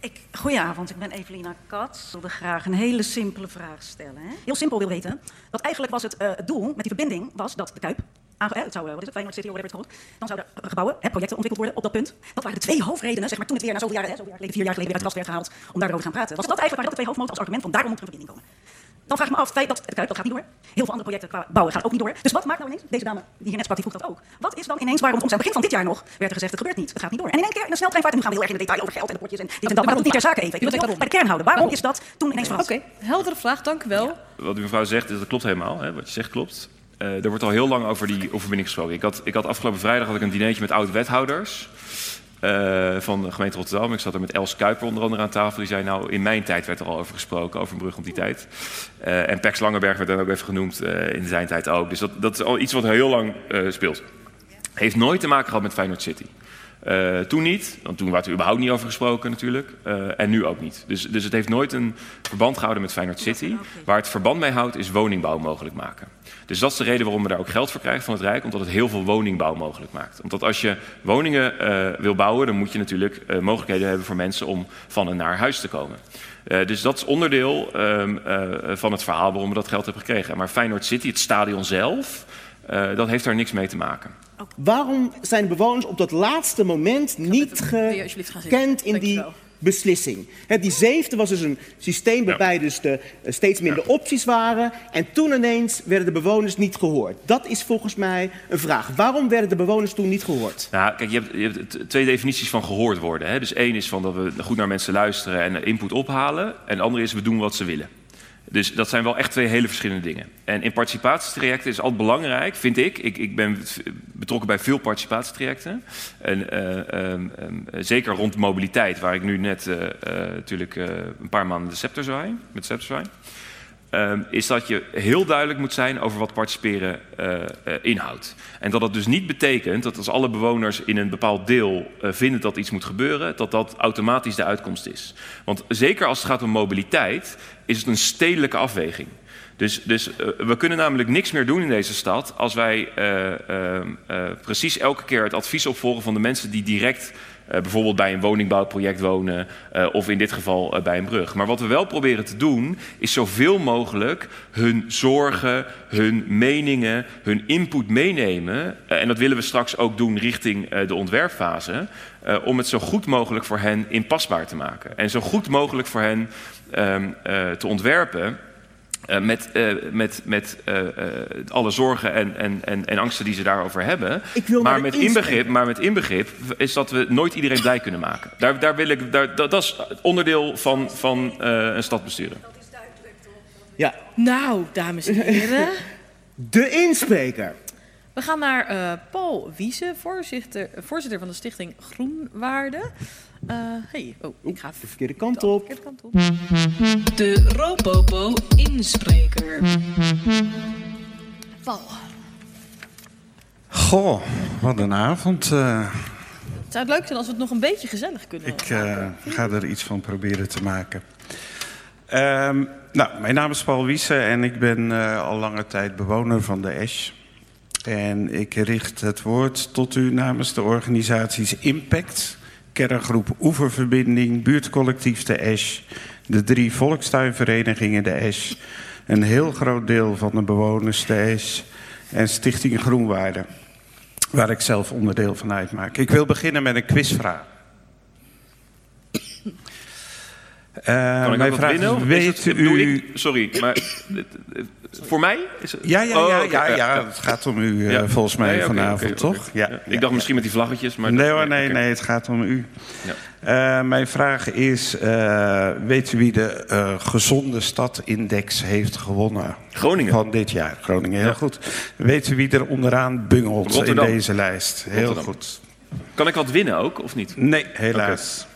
Ik, goedenavond, ik ben Evelina Katz. Ik wilde graag een hele simpele vraag stellen. Hè? Heel simpel wil weten. Dat eigenlijk was het, eh, het doel met die verbinding was dat de Kuip... aange- het zou, eh, wat is het, Feyenoord City, of whatever het heet. Dan zouden er gebouwen, hè, projecten ontwikkeld worden op dat punt. Dat waren de twee hoofdredenen, zeg maar, toen het weer na zoveel jaren, hè, zoveel jaar geleden, vier jaar geleden weer uit de kast werd gehaald, om daarover te gaan praten. Was dat eigenlijk waren dat de twee hoofdmoten als argument van daarom moet er een verbinding komen. Dan vraag ik me af, het feit dat dat gaat niet door. Heel veel andere projecten qua bouwen gaat ook niet door. Dus wat maakt nou ineens, deze dame die hier net sprak, die vroeg dat ook. Wat is dan ineens waarom, ons aan het begin van dit jaar nog, werd er gezegd, het gebeurt niet, het gaat niet door. En in één keer in een sneltreinvaart, en nu gaan we heel erg in de detail over geld en de potjes en dit en dat, maar dat niet ter zake even. Ik wil het even bij de kern houden. Waarom is dat toen ineens
Oké,
veranderd?
heldere vraag, dank u wel.
Wat die mevrouw zegt, dat klopt helemaal. Hè, wat je zegt klopt. Eh, er wordt al heel lang over die overwinning gesproken. Ik had, ik had afgelopen vrijdag had ik een dinertje met oud-wethouders eh, van de gemeente Rotterdam. Ik zat er met Els Kuiper onder andere aan tafel. Die zei, nou, in mijn tijd werd er al over gesproken, over een brug om die tijd. Eh, en Pex Langenberg werd dan ook even genoemd, in zijn tijd ook. Dus dat, dat is al iets wat heel lang speelt. Heeft nooit te maken gehad met Feyenoord City. Toen niet, want toen werd er überhaupt niet over gesproken natuurlijk. En nu ook niet. Dus, dus het heeft nooit een verband gehouden met Feyenoord City. Waar het verband mee houdt is woningbouw mogelijk maken. Dus dat is de reden waarom we daar ook geld voor krijgen van het Rijk. Omdat het heel veel woningbouw mogelijk maakt. Omdat als je woningen uh, wil bouwen, dan moet je natuurlijk mogelijkheden hebben voor mensen om van en naar huis te komen. dus dat is onderdeel um, van het verhaal waarom we dat geld hebben gekregen. Maar Feyenoord City, het stadion zelf, dat heeft daar niks mee te maken.
Waarom zijn de bewoners op dat laatste moment niet gekend in die beslissing? die zevende was dus een systeem waarbij dus de, uh, steeds minder opties waren. En toen ineens werden de bewoners niet gehoord. Dat is volgens mij een vraag. Waarom werden de bewoners toen niet gehoord?
Nou, kijk, je hebt, je hebt twee definities van gehoord worden. Hè? Dus één is van dat we goed naar mensen luisteren en input ophalen. En de andere is we doen wat ze willen. Dus dat zijn wel echt twee hele verschillende dingen. En in participatietrajecten is altijd belangrijk, vind ik. Ik, ik ben betrokken bij veel participatietrajecten. En, uh, um, um, zeker rond mobiliteit, waar ik nu net uh, natuurlijk een paar maanden de scepter zwaai, met scepter zwaai. Um, is dat je heel duidelijk moet zijn over wat participeren uh, uh, inhoudt. En dat dat dus niet betekent dat als alle bewoners in een bepaald deel uh, vinden dat iets moet gebeuren, dat dat automatisch de uitkomst is. Want zeker als het gaat om mobiliteit, is het een stedelijke afweging. Dus, dus we kunnen namelijk niks meer doen in deze stad als wij precies elke keer het advies opvolgen van de mensen die direct bijvoorbeeld bij een woningbouwproject wonen uh, of in dit geval uh, bij een brug. Maar wat we wel proberen te doen is zoveel mogelijk hun zorgen, hun meningen, hun input meenemen. en dat willen we straks ook doen richting de ontwerpfase. om het zo goed mogelijk voor hen inpasbaar te maken. En zo goed mogelijk voor hen ehm, te ontwerpen. Uh, met, uh, met, met uh, alle zorgen en, en, en, en, angsten die ze daarover hebben. maar, met inbegrip, maar met inbegrip is dat we nooit iedereen blij kunnen maken. Daar, daar wil ik, daar, dat, dat is onderdeel van, van een stad besturen. Dat is duidelijk
toch? Ja.
Nou, dames en heren. [laughs]
De inspreker.
We gaan naar Paul Wiese, voorzitter, voorzitter van de stichting Groenwaarde. Uh, hey, oh, ik ga
de verkeerde kant op.
De, kant op. de Ropopo inspreker. Paul.
Goh, wat een avond. Uh,
het zou het leuk zijn als we het nog een beetje gezellig kunnen
Ik uh, ga er iets van proberen te maken. Um, nou, mijn naam is Paul Wiese en ik ben uh, al lange tijd bewoner van de Esch. En ik richt het woord tot u namens de organisaties Impact kerngroep Oeververbinding, buurtcollectief De Esch, de drie volkstuinverenigingen De Esch, een heel groot deel van de bewoners De Esch en Stichting Groenwaarde, waar ik zelf onderdeel van uitmaak. Ik wil beginnen met een quizvraag.
Uh, mijn vraag winnen? weet het, u... Ik, sorry, maar voor mij? Is het...
Ja, ja, ja, oh, ja, ja, het gaat om u ja. volgens mij nee, vanavond, okay, toch?
Ja, Ik dacht misschien met die vlaggetjes, maar...
Nee hoor, nee, nee, het gaat om u. Uh, mijn vraag is, uh, weet u wie de gezonde stadindex heeft gewonnen?
Groningen.
Van dit jaar, Groningen, heel goed. Weet u wie er onderaan bungelt Rotterdam. in deze lijst? Heel Rotterdam. goed.
Kan ik wat winnen ook, of niet?
Nee, helaas.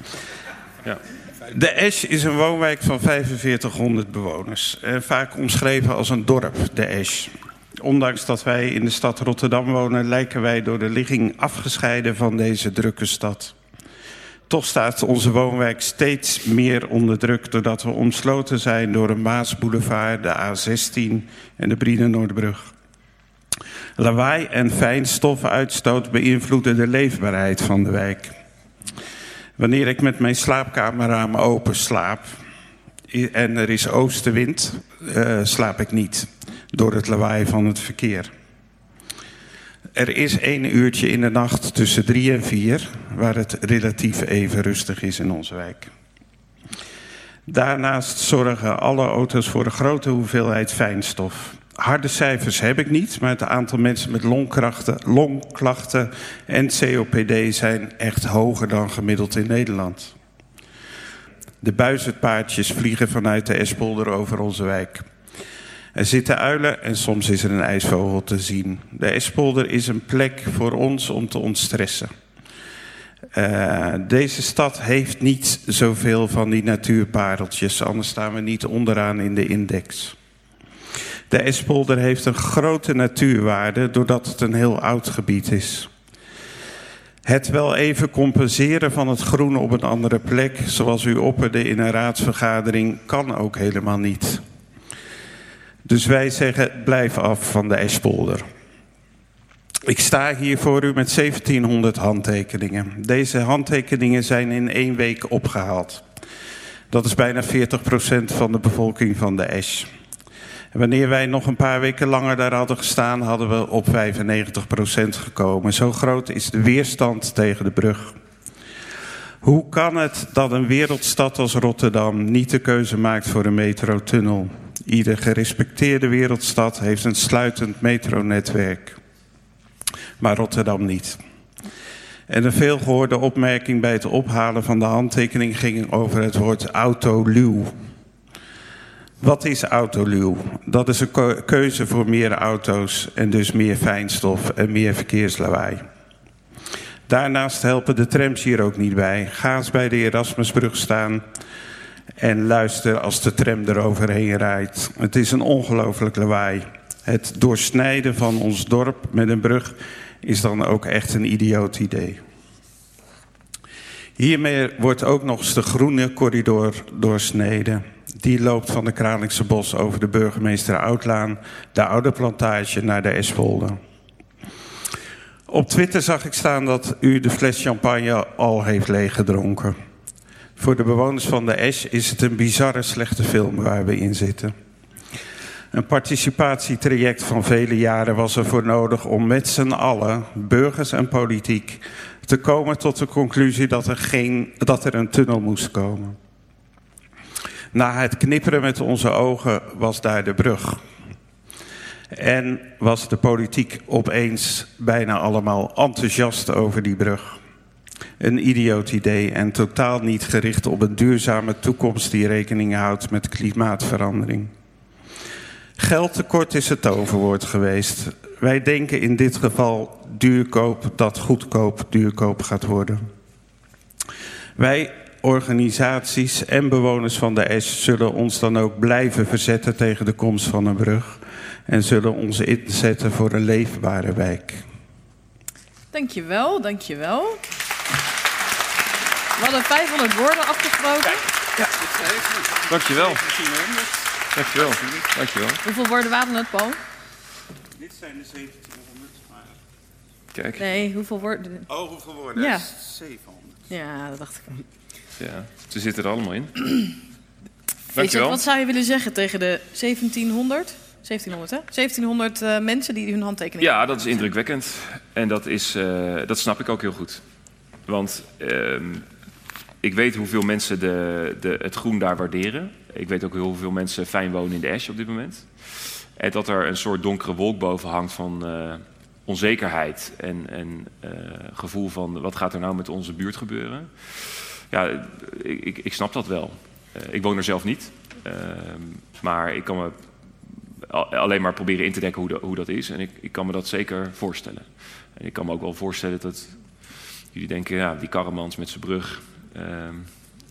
Ja. De Esch is een woonwijk van 4500 bewoners. En vaak omschreven als een dorp, de Esch. Ondanks dat wij in de stad Rotterdam wonen, lijken wij door de ligging afgescheiden van deze drukke stad. Toch staat onze woonwijk steeds meer onder druk doordat we omsloten zijn door een Maasboulevard, de A16 en de Brine Noordbrug. Lawaai en fijnstofuitstoot beïnvloeden de leefbaarheid van de wijk. Wanneer ik met mijn slaapkamerraam open slaap en er is oostenwind, uh, slaap ik niet door het lawaai van het verkeer. Er is één uurtje in de nacht tussen drie en vier waar het relatief even rustig is in onze wijk. Daarnaast zorgen alle auto's voor een grote hoeveelheid fijnstof harde cijfers heb ik niet, maar het aantal mensen met longklachten, en COPD zijn echt hoger dan gemiddeld in Nederland. De buizerdpaardjes vliegen vanuit de Espolder over onze wijk. Er zitten uilen en soms is er een ijsvogel te zien. De Espolder is een plek voor ons om te ontstressen. Uh, deze stad heeft niet zoveel van die natuurpareltjes, anders staan we niet onderaan in de index. De Espolder heeft een grote natuurwaarde doordat het een heel oud gebied is. Het wel even compenseren van het groen op een andere plek, zoals u opperde in een raadsvergadering, kan ook helemaal niet. Dus wij zeggen, blijf af van de Eschpolder. Ik sta hier voor u met 1700 handtekeningen. Deze handtekeningen zijn in één week opgehaald. Dat is bijna 40% van de bevolking van de Esch. En wanneer wij nog een paar weken langer daar hadden gestaan, hadden we op 95% gekomen. Zo groot is de weerstand tegen de brug. Hoe kan het dat een wereldstad als Rotterdam niet de keuze maakt voor een metrotunnel? Ieder gerespecteerde wereldstad heeft een sluitend metronetwerk, maar Rotterdam niet. En een veelgehoorde opmerking bij het ophalen van de handtekening ging over het woord autoluw. Wat is autoluw? Dat is een keuze voor meer auto's en dus meer fijnstof en meer verkeerslawaai. Daarnaast helpen de trams hier ook niet bij. Ga eens bij de Erasmusbrug staan en luister als de tram eroverheen rijdt. Het is een ongelooflijk lawaai. Het doorsnijden van ons dorp met een brug is dan ook echt een idioot idee. Hiermee wordt ook nog eens de groene corridor doorsneden. Die loopt van de Kralingse Bos over de burgemeester Oudlaan, de oude plantage naar de Espolde. Op Twitter zag ik staan dat u de fles champagne al heeft leeggedronken. Voor de bewoners van de Esch is het een bizarre slechte film waar we in zitten. Een participatietraject van vele jaren was er voor nodig om met z'n allen, burgers en politiek, te komen tot de conclusie dat er, geen, dat er een tunnel moest komen. Na het knipperen met onze ogen was daar de brug. En was de politiek opeens bijna allemaal enthousiast over die brug. Een idioot idee en totaal niet gericht op een duurzame toekomst die rekening houdt met klimaatverandering. Geldtekort is het toverwoord geweest. Wij denken in dit geval duurkoop dat goedkoop duurkoop gaat worden. Wij organisaties en bewoners van de S zullen ons dan ook blijven verzetten tegen de komst van een brug en zullen ons inzetten voor een leefbare wijk.
Dankjewel, dankjewel. We hadden 500 woorden afgesproken.
Ja, dankjewel. Dankjewel. Dankjewel.
Hoeveel woorden waren het, Paul?
Dit zijn de 1700, maar...
Kijk.
Nee, hoeveel woorden?
Oh, hoeveel woorden?
Ja.
700.
Ja, dat dacht ik al.
Ja, ze zitten er allemaal in. [clears throat] Dankjewel.
wat zou je willen zeggen tegen de 1700? 1700, hè? 1700 eh, mensen die hun handtekening
Ja, dat is indrukwekkend. En dat, is, eh, dat snap ik ook heel goed. Want ehm, ik weet hoeveel mensen de, de, het groen daar waarderen. Ik weet ook hoeveel mensen fijn wonen in de Esch op dit moment. En dat er een soort donkere wolk boven hangt van eh, onzekerheid en, en gevoel van wat gaat er nou met onze buurt gebeuren. Ja, ik, ik, snap dat wel. Eh, ik woon er zelf niet. Ehm, maar ik kan me al- alleen maar proberen in te dekken hoe, hoe dat is. En ik, ik kan me dat zeker voorstellen. En ik kan me ook wel voorstellen dat jullie denken, ja, die karremans met zijn brug, ehm,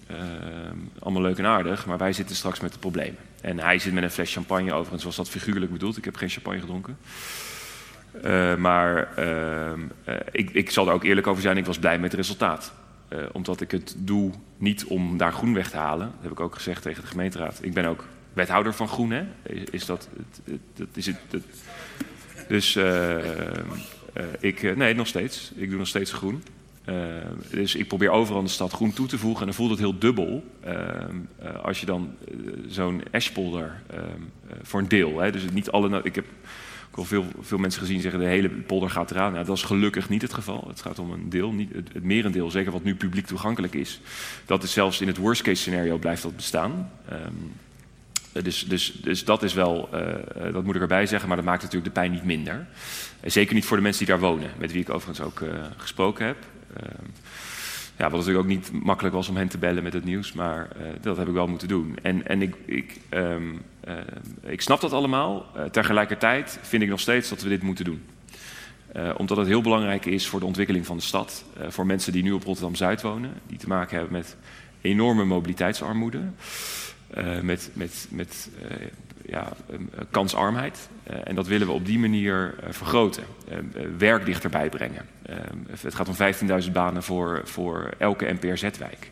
ehm, allemaal leuk en aardig, maar wij zitten straks met de problemen. En hij zit met een fles champagne, overigens was dat figuurlijk bedoeld. Ik heb geen champagne gedronken. Eh, maar eh, ik, ik zal er ook eerlijk over zijn, ik was blij met het resultaat. Eh, omdat ik het doe niet om daar groen weg te halen. Dat heb ik ook gezegd tegen de gemeenteraad. Ik ben ook wethouder van groen, hè? Is, dat, dat is het, het- dus eh, eh, ik, nee, nog steeds. Ik doe nog steeds groen. Dus ik probeer overal in de stad groen toe te voegen. En dan voelt het heel dubbel. als je dan zo'n Eschpolder eh, voor een deel. Hè, dus niet alle. Ik heb ook al veel, veel mensen gezien zeggen de hele polder gaat eraan. Nou, dat is gelukkig niet het geval. Het gaat om een deel, niet het, merendeel, zeker wat nu publiek toegankelijk is. Dat is zelfs in het worst case scenario blijft dat bestaan. Ehm, eh, Dus, dus, dus dat is wel, eh, eh, dat moet ik erbij zeggen, maar dat maakt natuurlijk de pijn niet minder. En zeker niet voor de mensen die daar wonen, met wie ik overigens ook eh, gesproken heb. Ehm, ja, wat natuurlijk ook niet makkelijk was om hen te bellen met het nieuws, maar eh, dat heb ik wel moeten doen. En, en ik, ik, ehm, eh, ik snap dat allemaal. Eh, tegelijkertijd vind ik nog steeds dat we dit moeten doen. Omdat het heel belangrijk is voor de ontwikkeling van de stad. Voor mensen die nu op Rotterdam-Zuid wonen, die te maken hebben met enorme mobiliteitsarmoede. met, met, met ja, eh, kansarmheid. Eh, en dat willen we op die manier eh, vergroten. Eh, eh, werk dichterbij brengen. Eh, het gaat om 15.000 banen voor, voor elke NPRZ-wijk.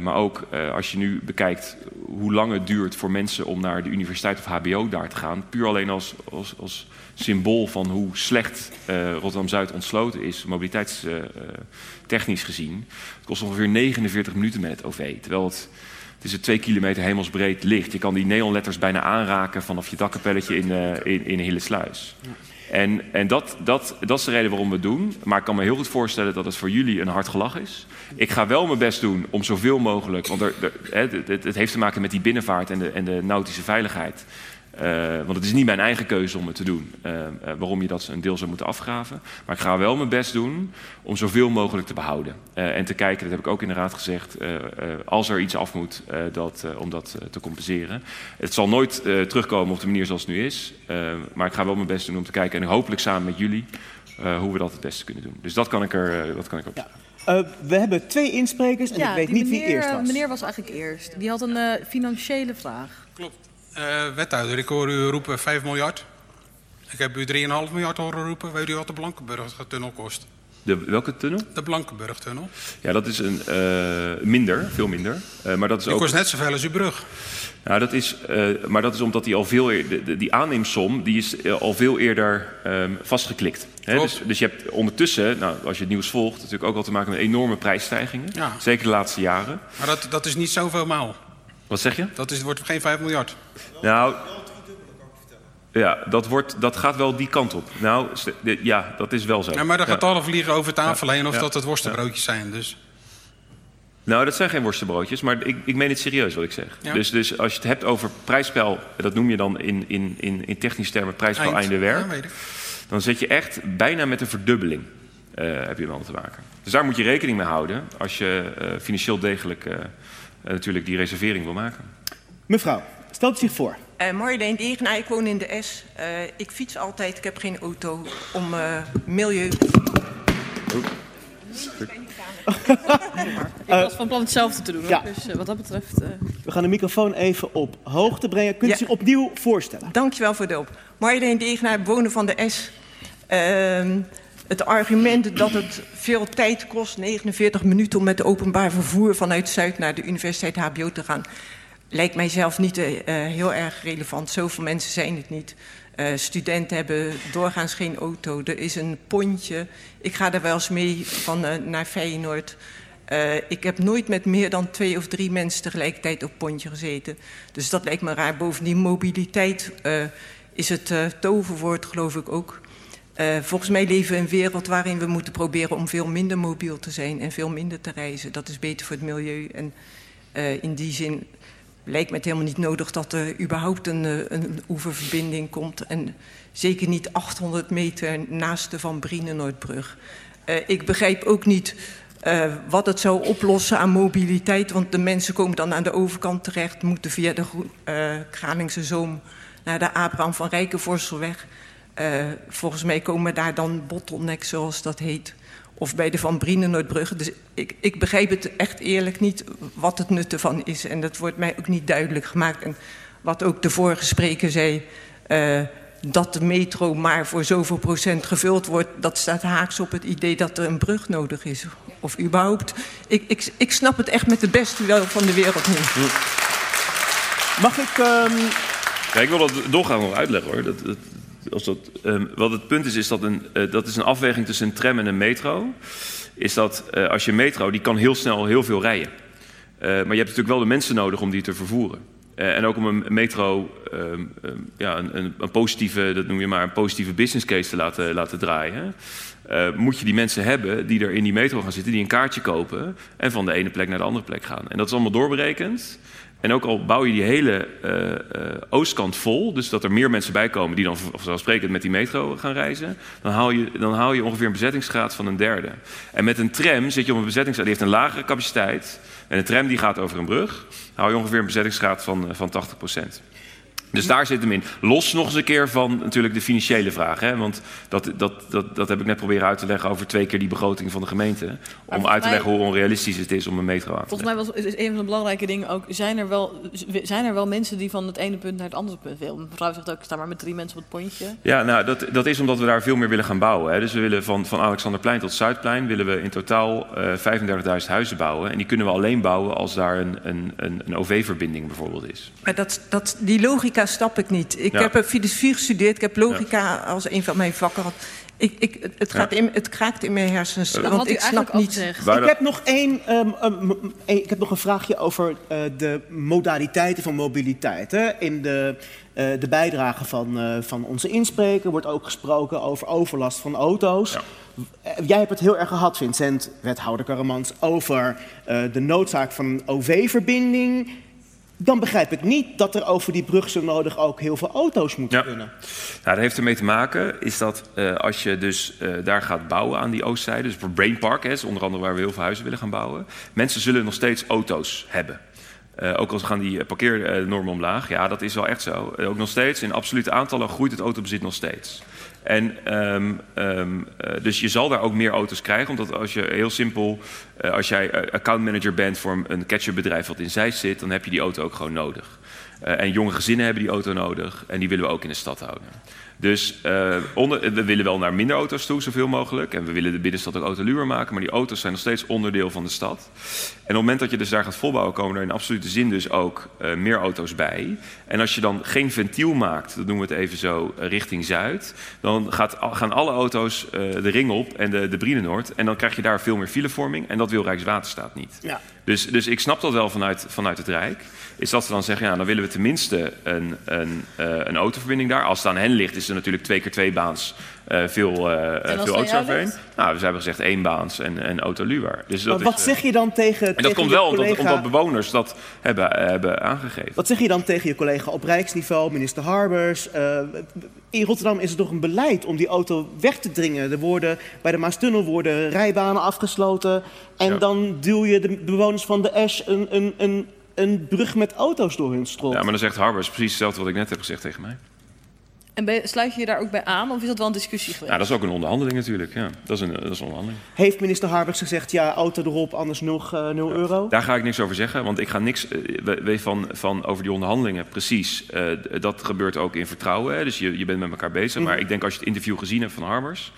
Maar ook als je nu bekijkt hoe lang het duurt voor mensen om naar de universiteit of HBO daar te gaan, puur alleen als, als, als symbool van hoe slecht uh, Rotterdam-Zuid ontsloten is, mobiliteitstechnisch gezien. Het kost ongeveer 49 minuten met het OV, terwijl het, het is een twee kilometer hemelsbreed licht. Je kan die neonletters bijna aanraken vanaf je dakkapelletje in, in, in Hillesluis. En, en dat, dat, dat is de reden waarom we het doen. Maar ik kan me heel goed voorstellen dat het voor jullie een hard gelach is. Ik ga wel mijn best doen om zoveel mogelijk... want er, er, het, het, heeft te maken met die binnenvaart en de, en de nautische veiligheid... Uh, want het is niet mijn eigen keuze om het te doen. Uh, uh, waarom je dat een deel zou moeten afgraven. Maar ik ga wel mijn best doen om zoveel mogelijk te behouden. en te kijken, dat heb ik ook in de raad gezegd, als er iets af moet, dat, om dat te compenseren. Het zal nooit terugkomen op de manier zoals het nu is. maar ik ga wel mijn best doen om te kijken en hopelijk samen met jullie hoe we dat het beste kunnen doen. Dus dat kan ik, er, dat kan ik ook.
Ja. Uh, we hebben twee insprekers en
ja,
ik weet
niet
meneer,
wie
eerst was.
meneer was eigenlijk eerst. Die had een uh, financiële vraag.
Klopt. Uh, wethouder, ik hoor u roepen 5 miljard. Ik heb u 3,5 miljard horen roepen. Weet u wat de Blankenburg-tunnel kost?
De, welke tunnel?
De Blankenburg-tunnel.
Ja, dat is een, uh, minder, veel minder. Uh, maar dat is
die
ook...
kost net zoveel als uw brug.
Nou, dat is, uh, maar dat is omdat die al veel eerder, die, die aanneemsom die is al veel eerder um, vastgeklikt. Hè? Dus, dus je hebt ondertussen, nou, als je het nieuws volgt, natuurlijk ook al te maken met enorme prijsstijgingen.
Ja.
Zeker de laatste jaren.
Maar dat, dat is niet zoveel maal.
Wat zeg je?
Dat is, wordt geen 5 miljard.
Nou, ja, dat, wordt, dat gaat wel die kant op. Nou, ja, dat is wel zo.
Ja, maar de
ja.
getallen vliegen over tafel heen of
Ja.
dat het worstenbroodjes zijn. Dus.
Nou, dat zijn geen worstenbroodjes, maar ik, ik meen het serieus wat ik zeg.
Ja.
Dus, dus als je het hebt over prijsspel, dat noem je dan in, in, in, in technische termen prijsspel
Eind.
einde werk.
Ja, weet ik.
dan zit je echt bijna met een verdubbeling. eh, heb je dan te maken. Dus daar moet je rekening mee houden als je eh, financieel degelijk eh, natuurlijk die reservering wil maken.
Mevrouw, stelt u zich voor.
Uh, Marjolein Degenaar, ik woon in de S. Uh, ik fiets altijd, ik heb geen auto om uh, milieu... [laughs]
Ik was van plan hetzelfde te doen. hoor.
ja.
Dus wat dat betreft... uh,
We gaan de microfoon even op hoogte brengen. Kunt u
Ja.
zich opnieuw voorstellen?
Dankjewel voor de hulp. Marjolein Degenaar, bewoner van de S. Het argument dat het veel tijd kost, 49 minuten om met openbaar vervoer vanuit Zuid naar de Universiteit HBO te gaan, lijkt mij zelf niet eh, eh, heel erg relevant. Zoveel mensen zijn het niet. Eh, studenten hebben doorgaans geen auto. Er is een pontje. Ik ga er wel eens mee van naar Feyenoord. Ik heb nooit met meer dan twee of drie mensen tegelijkertijd op pontje gezeten. Dus dat lijkt me raar. Bovendien mobiliteit is het toverwoord, geloof ik ook. Eh, volgens mij leven we in een wereld waarin we moeten proberen om veel minder mobiel te zijn en veel minder te reizen. Dat is beter voor het milieu. En eh, in die zin lijkt me het helemaal niet nodig dat er überhaupt een, eh, een oeververbinding komt. En zeker niet 800 meter naast de Van Brienenoordbrug. Uh, ik begrijp ook niet uh, wat het zou oplossen aan mobiliteit. Want de mensen komen dan aan de overkant terecht, moeten via de uh, Kralingse Zoom naar de Abraham van Rijkenvorstelweg. Uh, volgens mij komen daar dan bottlenecks, zoals dat heet. Of bij de Van Brienenoordbrug. Dus ik, ik begrijp het echt eerlijk niet wat het nut ervan is. En dat wordt mij ook niet duidelijk gemaakt. En wat ook de vorige spreker zei... Uh, dat de metro maar voor zoveel procent gevuld wordt... dat staat haaks op het idee dat er een brug nodig is. Of überhaupt. Ik, ik, ik snap het echt met de beste wel van de wereld niet.
Mag ik... Um...
Ja, ik wil dat doorgaan nog uitleggen hoor. Dat, dat, um, wat het punt is, is dat een, uh, dat is een afweging tussen een tram en een metro. Is dat uh, als je metro, die kan heel snel heel veel rijden. Uh, maar je hebt natuurlijk wel de mensen nodig om die te vervoeren. En ook om een metro um, um, ja, een, een, positieve, dat noem je maar, een positieve business case te laten, laten draaien. Moet je die mensen hebben die er in die metro gaan zitten, die een kaartje kopen en van de ene plek naar de andere plek gaan. En dat is allemaal doorberekend. En ook al bouw je die hele uh, uh, oostkant vol, dus dat er meer mensen bij komen die dan vanzelfsprekend met die metro gaan reizen, dan haal, je, dan haal je ongeveer een bezettingsgraad van een derde. En met een tram zit je op een bezettingsgraad, die heeft een lagere capaciteit. En een tram die gaat over een brug, haal je ongeveer een bezettingsgraad van, uh, van 80 procent. Dus daar zit hem in. Los nog eens een keer van natuurlijk de financiële vraag. Hè? Want dat, dat, dat, dat heb ik net proberen uit te leggen over twee keer die begroting van de gemeente. Om uit te
mij-
leggen hoe onrealistisch het is om een metro aan te
Volgens mij was, is een van de belangrijke dingen ook... Zijn er, wel, zijn er wel mensen die van het ene punt naar het andere punt willen? Mevrouw zegt ook, ik sta maar met drie mensen op het pontje.
Ja, nou, dat, dat is omdat we daar veel meer willen gaan bouwen. Hè. Dus we willen van, van Alexanderplein tot Zuidplein willen we in totaal eh 35.000 huizen bouwen. En die kunnen we alleen bouwen als daar een, een, een, een OV-verbinding bijvoorbeeld is.
Maar dat, dat, die logica snap ik niet. Ik
Ja.
heb eh, filosofie gestudeerd. Ik heb logica als een van mijn vakken. gehad. Ik, ik, het, gaat
Ja.
in, het kraakt in mijn hersens.
Dat
want
had u
ik snap niet.
Ik heb nog één, ehm, ehm, één- ik heb nog een vraagje over eh, de modaliteiten van mobiliteit. Hè. In de, eh, de bijdrage van, eh, van onze inspreker wordt ook gesproken over overlast van auto's. Jij hebt het heel erg gehad, Vincent, wethouder Karamans, over eh, de noodzaak van een OV-verbinding. Dan begrijp ik niet dat er over die brug zo nodig ook heel veel auto's moeten
Ja.
kunnen.
Nou, dat heeft ermee te maken is dat eh, als je dus eh, daar gaat bouwen aan die oostzijde, dus voor Brain Park, hè, is onder andere waar we heel veel huizen willen gaan bouwen, mensen zullen nog steeds auto's hebben. Eh, ook al gaan die eh, parkeernormen omlaag, ja, dat is wel echt zo. Eh, ook nog steeds, in absolute aantallen groeit het autobezit nog steeds. En ehm, ehm, eh, dus je zal daar ook meer auto's krijgen, omdat als je heel simpel, eh, als jij eh, accountmanager bent voor een- ketchupbedrijf wat in Zeist zit, dan heb je die auto ook gewoon nodig. Eh, en jonge gezinnen hebben die auto nodig en die willen we ook in de stad houden. Dus eh, onder, we willen wel naar minder auto's toe, zoveel mogelijk. En we willen de binnenstad ook autoluwer maken. Maar die auto's zijn nog steeds onderdeel van de stad. En op het moment dat je dus daar gaat volbouwen, komen er in absolute zin dus ook eh, meer auto's bij. En als je dan geen ventiel maakt, dat noemen we het even zo, richting Zuid. Dan gaat, gaan alle auto's de ring op en de, de Brienenoord. En dan krijg je daar veel meer filevorming. En dat wil Rijkswaterstaat niet.
Ja.
Dus, dus ik snap dat wel vanuit, vanuit het Rijk. Is dat ze dan zeggen, ja, dan willen we tenminste een, een, eh, een autoverbinding daar. Als het aan hen ligt, is er natuurlijk twee keer twee baans veel, eh, veel
het aan
auto's overheen. Nou, we hebben gezegd één baans en, en autoluwer. Dus dat
Maar wat
is,
zeg je dan tegen,
En dat
tegen
komt wel omdat,
collega...
omdat bewoners dat hebben, hebben aangegeven.
Wat zeg je dan tegen je collega op rijksniveau, minister Harbers? Eh, in Rotterdam is er toch een beleid om die auto weg te dringen. Er worden, bij de Maastunnel worden rijbanen afgesloten. En
Ja.
dan duw je de bewoners van de Esch een, een, een, een brug met auto's door hun strot.
Ja, maar dan zegt Harbers precies hetzelfde wat ik net heb gezegd tegen mij.
En ben je- sluit je je daar ook bij aan? Of is dat wel een discussie geweest?
Nou, dat is ook een onderhandeling natuurlijk. Ja, dat is een, dat is een onderhandeling.
Heeft minister Harbers gezegd, ja, auto erop, anders 0, eh, 0 euro?
Daar ga ik niks over zeggen, want ik ga niks eh, we- weet van, van over die onderhandelingen. Precies, eh, dat gebeurt ook in vertrouwen. Hè? Dus je, je bent met elkaar bezig.
Mhm.
Maar ik denk als je het interview gezien hebt van Harbers,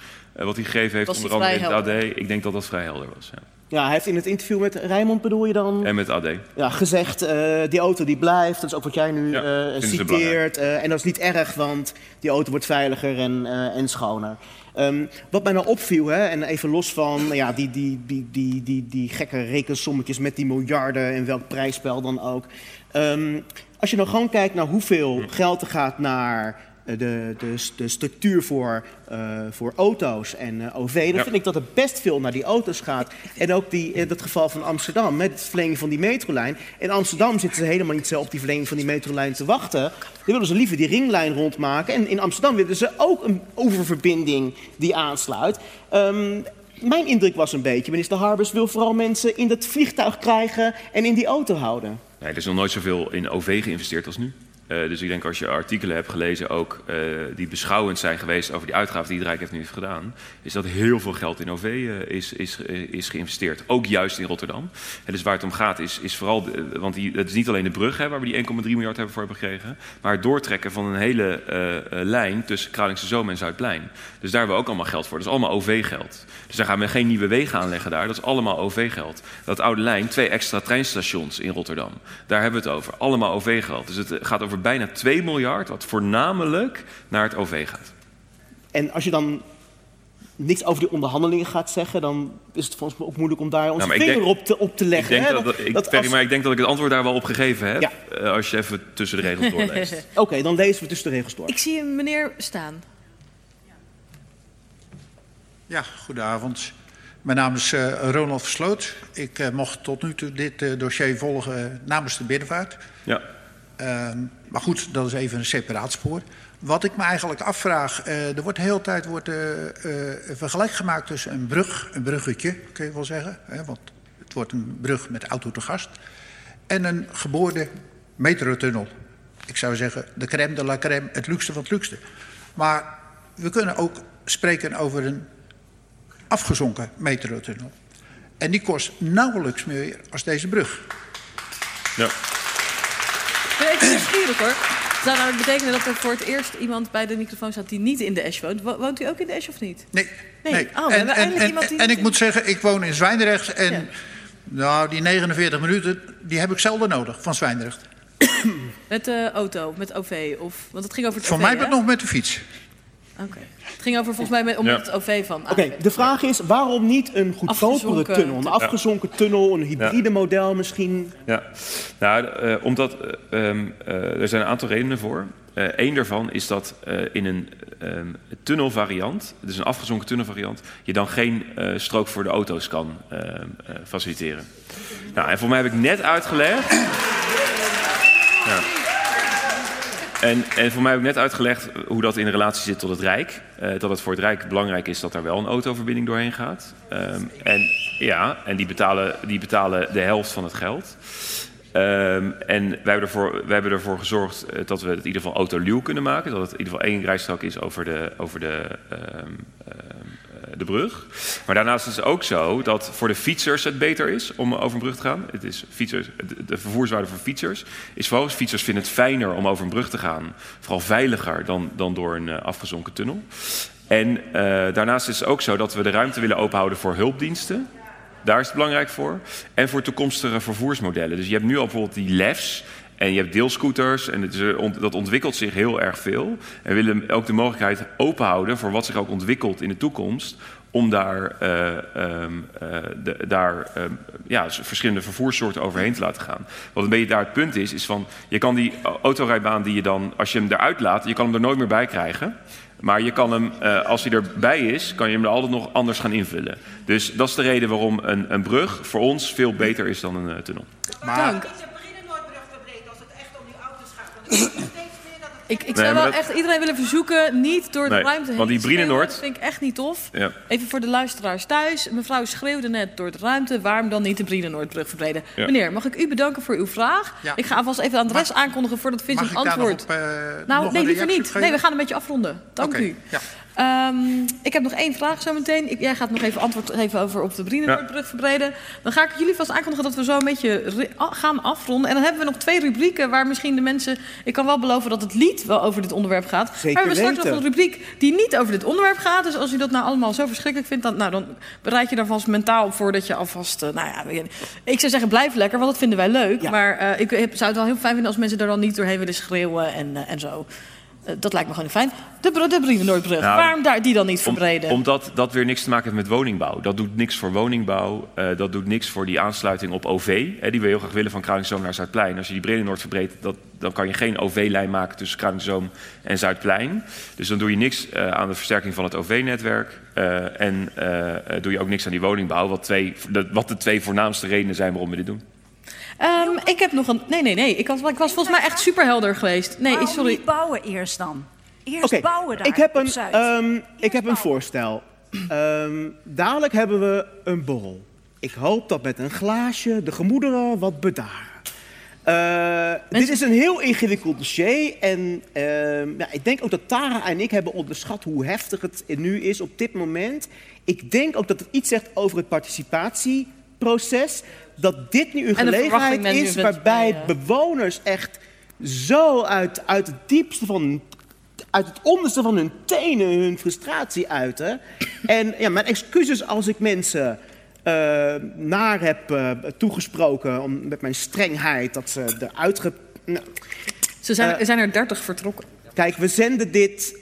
wat hij gegeven heeft,
Was
onder andere in het AD, ik denk dat dat vrij helder was. Ja.
Ja, hij heeft in het interview met Rijmond, bedoel je dan?
En met AD.
Ja, gezegd, eh, die auto die blijft. Dat is ook wat jij nu
Ja,
eh, citeert. eh, en dat is niet erg, want die auto wordt veiliger en, eh, en schoner. Ehm, wat mij nou opviel, hè, en even los van ja, die, die, die, die, die, die gekke rekensommetjes met die miljarden en welk prijsspel dan ook. Ehm, als je nou gewoon kijkt naar hoeveel geld er gaat naar eh, de, de, de structuur voor, eh, voor auto's en eh, OV, dan
Ja.
vind ik dat er best veel naar die auto's gaat. En ook die, in dat geval van Amsterdam, met het verlenging van die metrolijn. In Amsterdam zitten ze helemaal niet zo op die verlenging van die metrolijn te wachten. Dan willen ze liever die ringlijn rondmaken. En in Amsterdam willen ze ook een oververbinding die aansluit. Ehm, mijn indruk was een beetje, minister Harbers wil vooral mensen in dat vliegtuig krijgen en in die auto houden.
Nee, er is nog nooit zoveel in OV geïnvesteerd als nu. Eh, dus ik denk als je artikelen hebt gelezen, ook eh, die beschouwend zijn geweest over die uitgaven die Rijk heeft nu heeft gedaan, is dat heel veel geld in OV eh, is, is, is geïnvesteerd. Ook juist in Rotterdam. En dus waar het om gaat is, is vooral, want die, het is niet alleen de brug hè, waar we die 1,3 miljard hebben voor hebben gekregen, maar het doortrekken van een hele lijn tussen Kralingse Zoom en Zuidplein. Dus daar hebben we ook allemaal geld voor. Dat is allemaal OV-geld. Dus daar gaan we geen nieuwe wegen aanleggen daar. Dat is allemaal OV-geld. Dat oude lijn, twee extra treinstations in Rotterdam. Daar hebben we het over. Allemaal OV-geld. Dus het gaat over bijna 2 miljard, wat voornamelijk naar het OV gaat.
En als je dan niks over die onderhandelingen gaat zeggen, dan is het volgens mij ook moeilijk om daar onze
Nou, ik
vinger
denk-
op, te, op te
Ik
leggen.
denk
hè?
dat, ik,
dat
Ferry,
als-
maar ik denk dat ik het antwoord daar wel op gegeven heb.
Ja.
eh, als je even tussen de regels [laughs] doorleest.
Oké, dan lezen we tussen de regels door.
Ik zie een meneer staan.
Ja, goedenavond. Mijn naam is eh, Ronald Versloot. Ik eh, mocht tot nu toe dit eh, dossier volgen namens de binnenvaart.
Ja.
Ehm, maar goed, dat is even een separaat spoor. Wat ik me eigenlijk afvraag, eh, er wordt de hele tijd wordt, eh, eh, vergelijk gemaakt tussen een brug, een bruggetje, kun je wel zeggen. Hè, want het wordt een brug met auto te gast. En een geboorde metrotunnel. ik zou zeggen, de crème de la crème, het luxe van het luxe. Maar we kunnen ook spreken over een afgezonken metrotunnel. En die kost nauwelijks meer als deze brug.
Ja.
Ik ben even nieuwsgierig hoor. Het zou namelijk betekenen dat er voor het eerst iemand bij de microfoon staat die niet in de Esch woont. Wo- Woont u ook in de Esch of niet?
Nee.
Nee.
nee.
Oh, we
en,
iemand die
en ik moet zeggen, ik woon in Zwijndrecht en nou, die 49 minuten die heb ik zelden nodig van Zwijndrecht.
Met de auto, met OV? Of, want het ging over het
Voor
OV,
mij
hè?
met nog met de fiets.
Oké. Ging over volgens mij met, om
Ja.
het OV van.
Oké, de vraag is waarom niet een goedkopere
Afgezonken
tunnel? Een afgezonken tunnel, een hybride model misschien?
Ja, nou, eh, omdat eh, ehm, eh, er zijn een aantal redenen voor. Eén daarvan is dat eh, in een ehm, tunnelvariant, dus een afgezonken tunnelvariant, je dan geen eh, strook voor de auto's kan ehm, eh, faciliteren. Nou, en voor mij heb ik net uitgelegd. Ja. En, en voor mij heb ik net uitgelegd hoe dat in relatie zit tot het Rijk. Eh, dat het voor het Rijk belangrijk is dat er wel een autoverbinding doorheen gaat. Ehm, en ja, en die betalen, die betalen de helft van het geld. Ehm, en wij hebben, ervoor, wij hebben ervoor gezorgd eh, dat we het in ieder geval autoluw kunnen maken. Dat het in ieder geval één rijstrook is over de, over de, ehm, eh, de brug. Maar daarnaast is het ook zo dat voor de fietsers het beter is om over een brug te gaan. Het is fietsers, de- de vervoerswaarde voor fietsers is volgens fietsers vinden het fijner om over een brug te gaan. Vooral veiliger dan, dan door een eh, afgezonken tunnel. En eh, daarnaast is het ook zo dat we de ruimte willen openhouden voor hulpdiensten. Daar is het belangrijk voor. En voor toekomstige vervoersmodellen. Dus je hebt nu al bijvoorbeeld die LEFs. En je hebt deelscooters. En het is, dat ontwikkelt zich heel erg veel. En we willen ook de mogelijkheid openhouden voor wat zich ook ontwikkelt in de toekomst. Om daar, eh, ehm, eh, de- daar ehm, ja, verschillende vervoerssoorten overheen te laten gaan. Wat een beetje daar het punt is, is van je kan die autorijbaan die je dan, als je hem eruit laat, je kan hem er nooit meer bij krijgen. Maar je kan hem, eh, als hij erbij is, kan je hem er altijd nog anders gaan invullen. Dus dat is de reden waarom een, een brug voor ons veel beter is dan een tunnel.
Dank. Ik, ik zou
Nee,
wel
dat-
echt iedereen willen verzoeken niet door de
Nee,
ruimte heen
want die. Brienenoord-
Dat vind ik echt niet tof.
Ja.
Even voor de luisteraars thuis. Mevrouw schreeuwde net door de ruimte. Waarom dan niet de Brienenoordbrug verbreden?
Ja.
Meneer, mag ik u bedanken voor uw vraag?
Ja.
Ik ga alvast even aan de rest aankondigen voordat Vince
Mag
een
ik daar
antwoord...
nog op, eh,
nou,
nog
nee, liever niet. Nee, we gaan een beetje afronden. Dank u. Ehm, ik heb nog één vraag zo meteen. Ik, jij gaat nog even antwoord geven over op de Brienenoordbrug verbreden. Dan ga ik jullie vast aankondigen dat we zo een beetje gaan afronden. En dan hebben we nog twee rubrieken waar misschien de mensen... Ik kan wel beloven dat het lied wel over dit onderwerp gaat. maar we hebben straks nog een rubriek die niet over dit onderwerp gaat. Dus als u dat nou allemaal zo verschrikkelijk vindt... dan, nou, dan bereid je daar vast mentaal op voor dat je alvast... eh, nou ja, ik zou zeggen blijf lekker, want dat vinden wij leuk. Maar eh, ik heb- zou het wel heel fijn vinden als mensen er dan niet doorheen willen schreeuwen en, eh, en zo. Eh, dat lijkt me gewoon niet fijn. De, de Brienenoordbrug,
Nou,
waarom daar, die dan niet
Om-
verbreden?
omdat dat weer niks te maken heeft met woningbouw. Dat doet niks voor woningbouw. eh, dat doet niks voor die aansluiting op OV. Hè, die we heel graag willen van Kralingzoom naar Zuidplein. Als je die Brede-Noord verbreedt, dat, dan kan je geen OV-lijn maken tussen Kralingzoom en Zuidplein. Dus dan doe je niks eh, aan de versterking van het OV-netwerk. en doe je ook niks aan die woningbouw. Wat, twee, wat de twee voornaamste redenen zijn waarom we dit doen.
Ehm, ik heb nog een... Nee, nee, nee. Ik was, ik was volgens mij echt superhelder geweest. Nee,
Waarom
sorry.
niet bouwen eerst dan? Eerst bouwen daar
ik heb
op
een,
Zuid.
ehm, ik heb een voorstel. Ehm, dadelijk hebben we een borrel. Ik hoop dat met een glaasje de gemoederen wat bedaren. Eh, Dit is een heel ingewikkeld dossier. En ehm, ja, ik denk ook dat Tara en ik hebben onderschat hoe heftig het nu is op dit moment. Ik denk ook dat het iets zegt over het participatieproces. Dat dit nu een gelegenheid is waarbij
bij,
bewoners echt zo uit, uit het diepste van uit het onderste van hun tenen hun frustratie uiten. En ja, mijn excuses als ik mensen eh, naar heb eh, toegesproken om, met mijn strengheid dat ze eruit ge... Nou,
Ze zijn, er zijn er dertig vertrokken.
Kijk, we zenden dit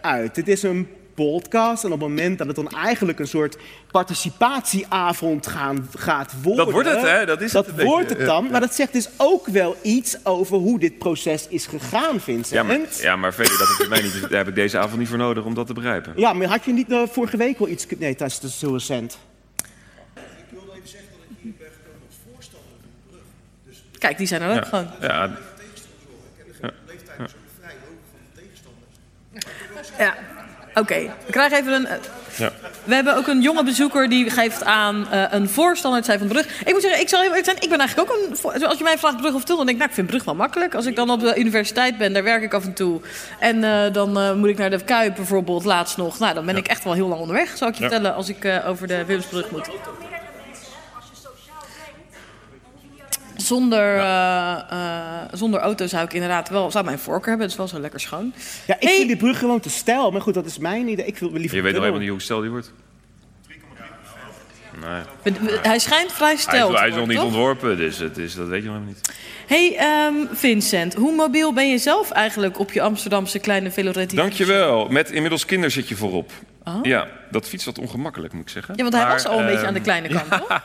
uit. Dit is een podcast. En op het moment dat het dan eigenlijk een soort participatieavond gaan, gaat worden...
Dat wordt het, hè? Dat is het beetje,
wordt het dan.
ja.
Maar dat zegt dus ook wel iets over hoe dit proces is gegaan, Vincent.
Ja, maar, ja, maar verder, dat mij niet, daar heb ik deze avond niet voor nodig om dat te begrijpen.
Ja, maar had je niet eh, vorige week wel iets... Nee, dat is, dat is heel recent.
Kijk, die zijn er ook gewoon.
Ja, ja. Ja.
Ja. Oké, we krijgen even een... eh,
Ja.
We hebben ook een jonge bezoeker die geeft aan eh, een voorstander te zijn van brug. Ik moet zeggen, ik zal eerlijk zijn, ik ben eigenlijk ook een... voor- Als je mij vraagt brug of tunnel, dan denk ik, nou, ik vind brug wel makkelijk. Als ik dan op de universiteit ben, daar werk ik af en toe. En eh, dan moet ik naar de Kuip bijvoorbeeld, laatst nog. Nou, dan ben ik echt wel heel lang onderweg, zou ik je vertellen, als ik over de Willemsbrug moet. Zonder, eh, eh, zonder auto zou ik inderdaad wel, zou mijn voorkeur hebben. Het is wel zo lekker schoon.
Ja, ik vind die brug gewoon te stijl. Maar goed, dat is mijn idee. Ik wil liever
Je weet nog helemaal niet hoe stel die wordt. Nee.
We- Hij schijnt vrij
Hij is,
stijl
hij is nog
worden,
niet
toch?
ontworpen, dus het is, dat weet je nog helemaal niet.
Hey ehm, Vincent, hoe mobiel ben je zelf eigenlijk op je Amsterdamse kleine Veloretti?
Dankjewel. Met inmiddels kinderzitje voorop.
Oh.
Ja, dat fiets wat ongemakkelijk, moet ik zeggen.
Ja, want hij
Maar,
was al een beetje
ehm,
aan de kleine kant, [laughs]
ja,
toch?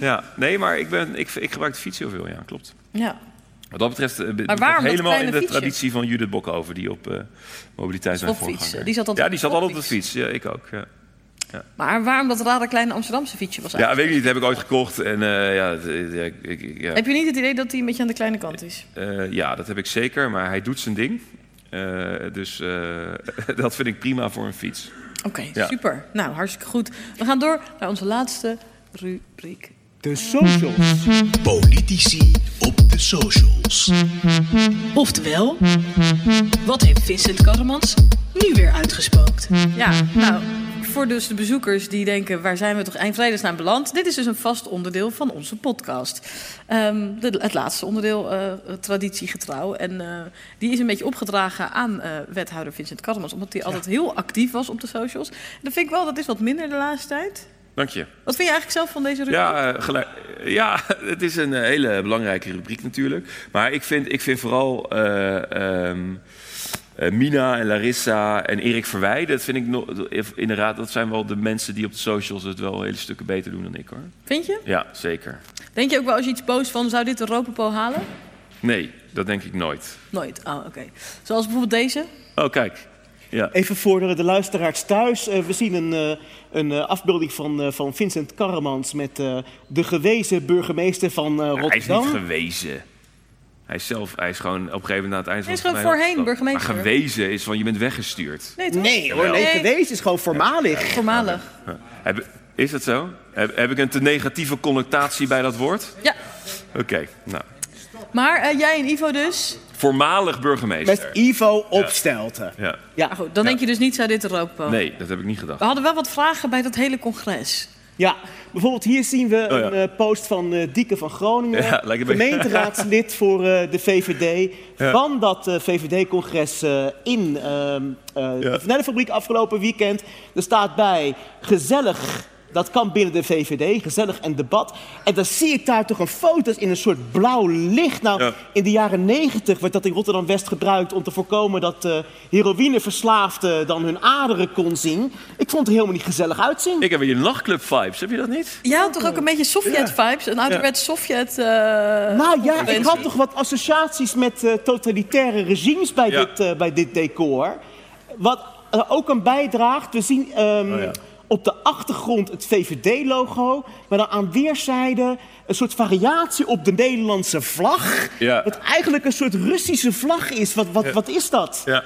Ja, nee, maar ik, ben, ik, ik gebruik de fiets heel veel, ja, klopt.
Ja.
Wat dat betreft eh, ben ik
dat
helemaal in de
fietsje?
traditie van Judith Bokhoven, die op eh, mobiliteit zijn voorganger.
die zat altijd
ja, die zat altijd op de fiets. Ja, ik ook. Ja. Ja.
Maar waarom dat rare kleine Amsterdamse fietsje was
ja, weet ik niet. Heb ik ooit gekocht. En eh, ja, ik, ja.
Heb je niet het idee dat hij een beetje aan de kleine kant is?
Ja, dat heb ik zeker. Maar hij doet zijn ding. Dus [laughs] dat vind ik prima voor een fiets.
Oké,
Ja.
super. Nou, hartstikke goed. We gaan door naar onze laatste rubriek.
De socials.
Politici op de socials.
Oftewel, wat heeft Vincent Karremans nu weer uitgespookt?
Ja, nou, voor dus de bezoekers die denken... waar zijn we toch eind vredesnaam beland? Dit is dus een vast onderdeel van onze podcast. Ehm, de, het laatste onderdeel, eh, traditiegetrouw. En eh, die is een beetje opgedragen aan eh, wethouder Vincent Karremans... omdat hij altijd heel actief was op de socials. En dat vind ik wel, dat is wat minder de laatste tijd.
Dank je.
Wat vind je eigenlijk zelf van deze rubriek?
Ja, gelijk, ja, [laughs] het is een hele belangrijke rubriek natuurlijk. Maar ik vind, ik vind vooral eh, ehm, eh, Mina en Larissa en Erik Verwij... dat vind ik nog, inderdaad, dat zijn wel de mensen die op de socials het wel hele stukken beter doen dan ik hoor.
Vind je?
Ja, zeker.
Denk je ook wel als je iets post van... zou dit de Ropopo halen?
Nee, dat denk ik nooit.
Nooit. Oh, oké. Zoals bijvoorbeeld deze.
Oh, kijk. Ja.
Even voor de, de luisteraars thuis. Eh, we zien een, eh, een eh, afbeelding van, eh, van Vincent Karremans met eh, de gewezen burgemeester van eh,
Hij is
Rotterdam.
niet gewezen. Hij is zelf, hij is gewoon op een gegeven moment aan het eind
Hij is
van
gewoon voorheen burgemeester.
Maar gewezen is van je bent weggestuurd.
Nee, toch?
Nee hoor, nee, geweest is gewoon voormalig.
Voormalig.
Is dat zo? Heb, heb ik een te negatieve connotatie bij dat woord?
Ja.
Oké, nou.
Maar eh, jij en Ivo dus?
Voormalig burgemeester.
Met Ivo Opstelten.
Ja.
Ja.
Goed, dan denk je dus niet zou dit de Ropopo.
Nee, dat heb ik niet gedacht.
We hadden wel wat vragen bij dat hele congres.
Ja, bijvoorbeeld hier zien we
Oh, ja.
een eh, post van eh Dieke van Groningen,
Ja,
gemeenteraadslid voor eh, de VVD,
Ja.
van dat VVD-congres in ehm eh de Vanellenfabriek afgelopen weekend. Er staat bij, gezellig, dat kan binnen de VVD, gezellig en debat. En dan zie ik daar toch een foto's in een soort blauw licht. Nou,
Ja.
in de jaren negentig werd dat in Rotterdam-West gebruikt om te voorkomen dat eh heroïneverslaafden dan hun aderen kon zien. Ik vond het er helemaal niet gezellig uitzien.
Ik heb hier nachtclub-vibes, heb je dat niet?
Jij had toch ook een beetje Sovjet-vibes? Een ouderwets Sovjet... eh,
Nou ja, ik had toch wat associaties met eh, totalitaire regimes bij,
Ja.
dit, eh, bij dit decor. Wat ook aan bijdraagt, we zien ehm,
Oh ja.
Op de achtergrond het VVD-logo, maar dan aan weerszijden een soort variatie op de Nederlandse vlag.
Ja.
Wat eigenlijk een soort Russische vlag is. Wat, wat,
Ja.
wat is dat?
Ja.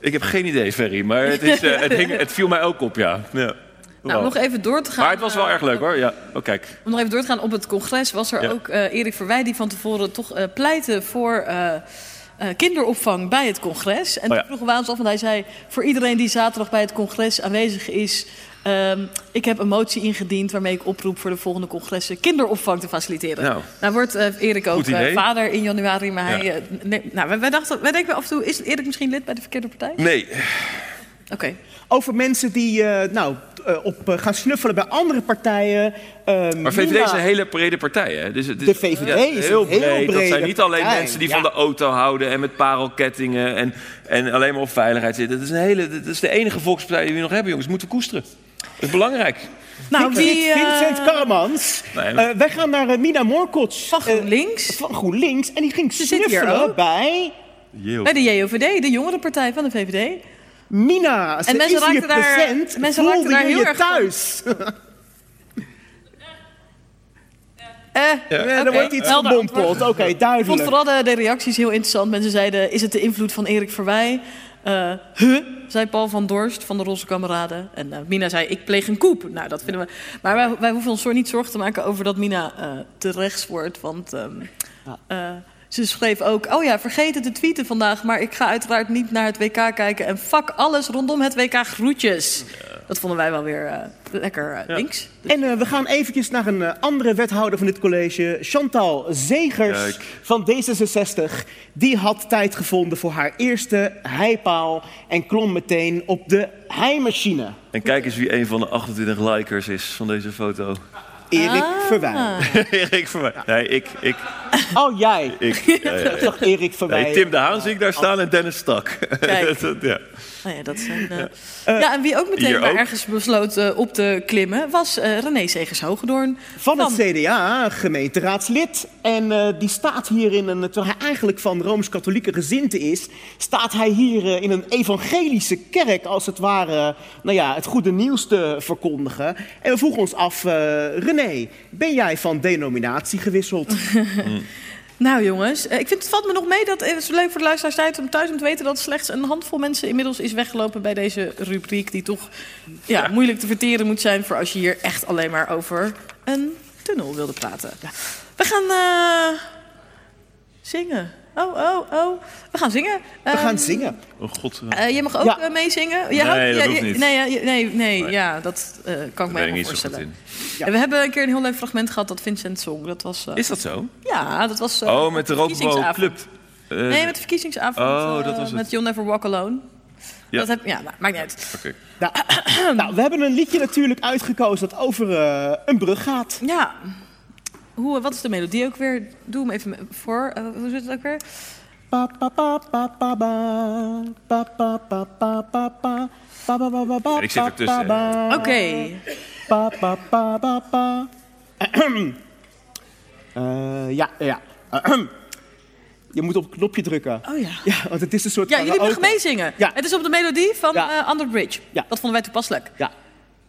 Ik heb geen idee, Ferry, maar het, is, eh, het, hing- het viel mij ook op, ja. ja.
Nou,
Wow.
nog even door te gaan.
Maar het was wel
eh,
erg leuk hoor, ja. Oh, kijk.
Om nog even door te gaan, op het congres was er
Ja.
ook eh, Erik Verwij... die van tevoren toch eh, pleitte voor eh, kinderopvang bij het congres. En
Oh ja.
toen vroegen we aan ons af, want hij zei... voor iedereen die zaterdag bij het congres aanwezig is... ehm, ik heb een motie ingediend waarmee ik oproep voor de volgende congressen... kinderopvang te faciliteren.
Nou.
Nou wordt eh, Erik ook eh, vader in januari, maar
Ja.
hij... nee, nou, wij, wij dachten, wij denken af en toe, is Erik misschien lid bij de verkeerde partij?
Nee.
Oké.
Over mensen die eh, nou, eh, op, eh, gaan snuffelen bij andere partijen. ehm,
Maar VVD is een hele brede partij, hè? Dus het is,
De VVD is een heel
breed. Dat zijn niet alleen
partij,
mensen die
ja.
van de auto houden en met parelkettingen en, en alleen maar op veiligheid zitten. Het is, een hele, het is de enige volkspartij die we nog hebben, jongens. Moeten we koesteren. Dat is belangrijk.
Nou, die... eh,
Vincent.
Nee, maar-
Eh, wij gaan naar eh, Mina Morkots.
Van GroenLinks.
van GroenLinks. En die ging
Ze
snuffelen bij
bij de JOVD, de jongerenpartij van de VVD.
Mina. Ze
En mensen
is hier
raakten daar-
present.
mensen
Voelde
raakten daar
je
heel
je
erg
thuis? [laughs]
Eh,
Ja, er wordt iets
antwoord. [laughs]
Oké,
Ik vond
duidelijk.
vooral de, de reacties heel interessant. Mensen zeiden, is het de invloed van Erik Verwij? Eh huh, zei Paul van Dorst van de Rosse Kameraden. En eh, Mina zei, ik pleeg een koep. Nou, dat vinden we... Maar wij, wij hoeven ons zo niet zorgen te maken over dat Mina eh te rechts wordt. Want ehm, eh, ze schreef ook... Oh ja, vergeet het te tweeten vandaag. Maar ik ga uiteraard niet naar het WK kijken. En fuck alles rondom het WK groetjes. Dat vonden wij wel weer eh, lekker eh, links.
En eh, we gaan eventjes naar een andere wethouder van dit college, Chantal Zegers
Kijk.
van D66. Die had tijd gevonden voor haar eerste heipaal en klom meteen op de heimachine.
En kijk eens wie een van de 28 likers is van deze foto.
Erik
Ah.
Verwij. [laughs]
Erik Verwij. Nee, ik. ik,
Oh, jij.
ik. [laughs]
Ik dacht Erik Verwij.
Nee, Tim de Haan zie ik daar staan en Dennis Stak.
Kijk. [laughs]
Dat- ja. [laughs]
Nou ja, dat zijn, eh, ja, en wie ook meteen
hier
maar
ook.
ergens besloot eh, op te klimmen... was eh, René Segers-Hogedoorn.
Van het CDA, gemeenteraadslid. En eh, die staat hier in een, terwijl hij eigenlijk van Rooms-Katholieke gezinte is, staat hij hier eh, in een evangelische kerk, als het ware, nou ja, het goede nieuws te verkondigen. En we vroegen ons af, eh, René, ben jij van denominatie gewisseld? [laughs]
Nou jongens, eh, ik vind het valt me nog mee dat het is leuk voor de luisteraars thuis om, thuis om te weten dat slechts een handvol mensen inmiddels is weggelopen bij deze rubriek die toch ja, moeilijk te verteren moet zijn voor als je hier echt alleen maar over een tunnel wilde praten. We gaan eh, zingen. Oh, oh, oh. We gaan zingen.
We
Ehm,
gaan zingen.
Oh god.
eh, je mag ook
Ja.
eh, meezingen. Je
Nee,
houdt-
dat
ja,
hoeft niet.
Nee, ja, nee, nee, ja, dat eh, kan ik me helemaal
niet zo goed
voorstellen.
in.
En we hebben een keer een heel leuk fragment gehad dat Vincent zong. Dat was, eh,
Is dat zo?
Ja, dat was. eh,
Oh, met de Robo. Club. Eh,
Nee, met de verkiezingsavond.
Oh, dat was het.
Met You'll Never Walk Alone.
Ja.
Dat heb, ja, nou, maakt niet uit.
Oké.
Nou, nou, we hebben een liedje natuurlijk uitgekozen dat over eh, een brug gaat.
Ja. Hoe, wat is de melodie ook weer? Doe hem even voor. Eh, hoe zit het ook weer?
Pa, pa, pa, pa, pa, ba. Pa, pa, pa, pa, pa, pa. Pa, pa, pa, pa, pa,
Ik zit ertussen.
pa, pa.
Oké.
Pa, pa, pa, pa. [clears throat] Eh, ja, ja. Ahem. [clears throat] Je moet op het knopje drukken.
Oh ja.
Ja, want het is een soort
Ja, jullie mogen meezingen.
Ja.
Het is op de melodie van
Ja.
eh, Under Bridge.
Ja.
Dat vonden wij toepasselijk.
Ja.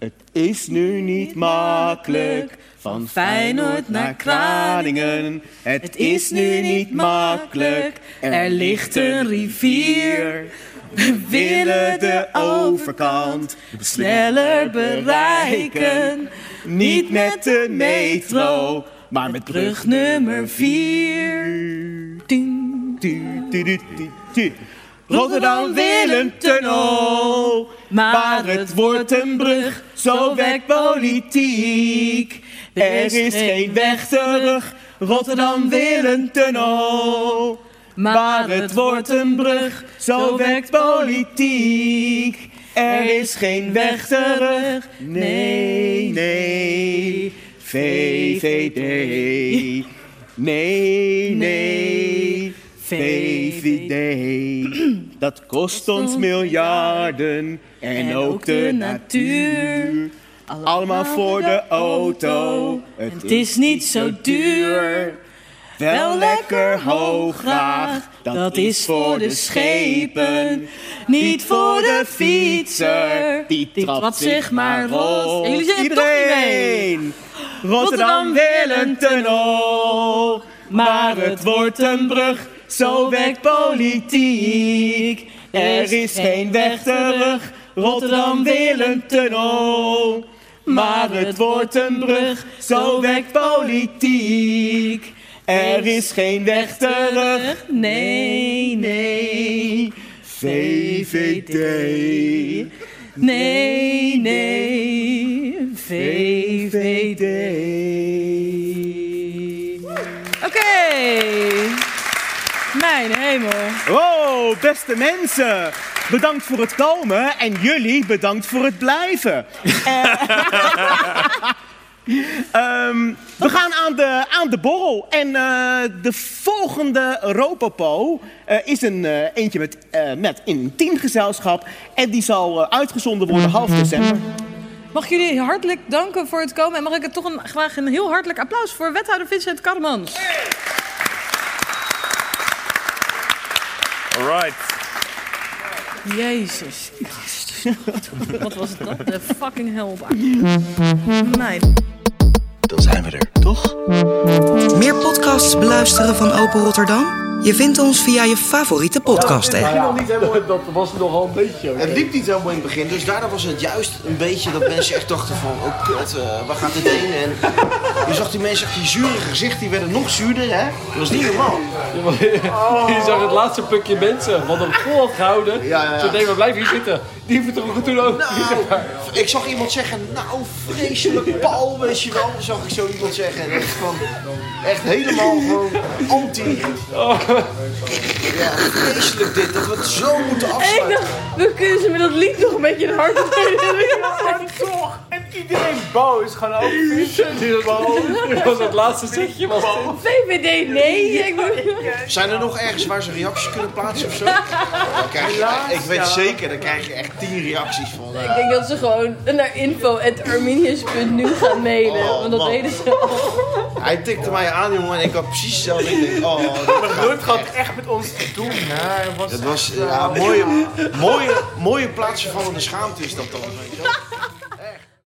Het is nu niet makkelijk van Feyenoord naar Kraningen. Het is nu niet makkelijk, er ligt een rivier. We willen de overkant sneller bereiken. Niet met de metro, maar met brug nummer 4. Rotterdam wil een tunnel, maar het wordt een brug, zo werkt politiek. Er is geen weg terug, Rotterdam wil een tunnel. Maar het wordt een brug, zo werkt politiek. Er is geen weg terug, nee, nee. VVD, [laughs] nee, nee. VVD, dat kost ons miljarden en ook de natuur. Allemaal voor de auto, het is niet zo duur. Wel lekker hoog graag, dat is voor de schepen. Niet voor de fietser, die trapt zich maar rond.
En jullie niet mee?
Iedereen! Rotterdam wil een tunnel, maar het wordt een brug, zo werkt politiek. Er is geen weg terug, Rotterdam wil een tunnel, maar het wordt een brug, zo werkt politiek. Er is geen weg terug, nee, nee. VVD, nee, nee. VVD.
Oké. Mijn hemel.
Wow, beste mensen. Bedankt voor het komen en jullie bedankt voor het blijven. Eh, [laughs] ehm, we gaan aan de, aan de borrel. En eh, de volgende Ropopo eh, is een eh, eentje met, met in een teamgezelschap. En die zal uitgezonden worden half december.
Mag ik jullie hartelijk danken voor het komen. En mag ik het toch een, graag een heel hartelijk applaus voor wethouder Vincent Karmans.
All right.
Jezus Christus. Wat was het dan? De fucking op aarde. Mijn.
dan zijn we er, toch?
Meer podcasts beluisteren van Open Rotterdam? Je vindt ons via je favoriete podcast-app.
nog niet helemaal, dat was nogal een beetje. Het liep niet helemaal in het begin, dus daardoor was het juist een beetje dat mensen echt dachten van, oh kut, eh, waar gaat dit heen? En je zag die mensen echt die zure gezichten, die werden nog zuurder, hè? Dat was niet normaal.
Je zag het laatste plukje mensen, wat hem vol had gehouden.
Ja, ja, ja.
Zo nee, we blijven hier zitten. Die vertrokken toen ook.
Nou, ik zag iemand zeggen, nou vreselijk Paul, weet je wel. Zag ik zo iemand zeggen. En echt van, echt helemaal gewoon anti. Ja, vreselijk dit, dat we het zo moeten
En ik
afsluiten.
dacht, we kunnen ze met dat lied nog een beetje [laughs] de hart
toch! En iedereen boos, gewoon ook. [laughs]
Dit was het laatste zitje. Was dit. [laughs]
VVD, nee. Ik moet-
Zijn er nog ergens waar ze reacties kunnen plaatsen of zo? Dan krijg je,
Helaas,
ik weet zeker, dan krijg je echt tien reacties van. eh,
Ik denk dat ze gewoon naar info.arminius.nu gaan mailen.
Oh,
want dat
man.
deden ze al.
Hij tikte mij aan, jongen, en ik had precies hetzelfde. Ik denk, oh, [laughs] dit
Maar
gaat
Ruud gaat
echt.
echt met ons doen. hè. was
Het was ja, mooie, mooie, mooie plaatsvervallende schaamte is dat dan. weet je wel.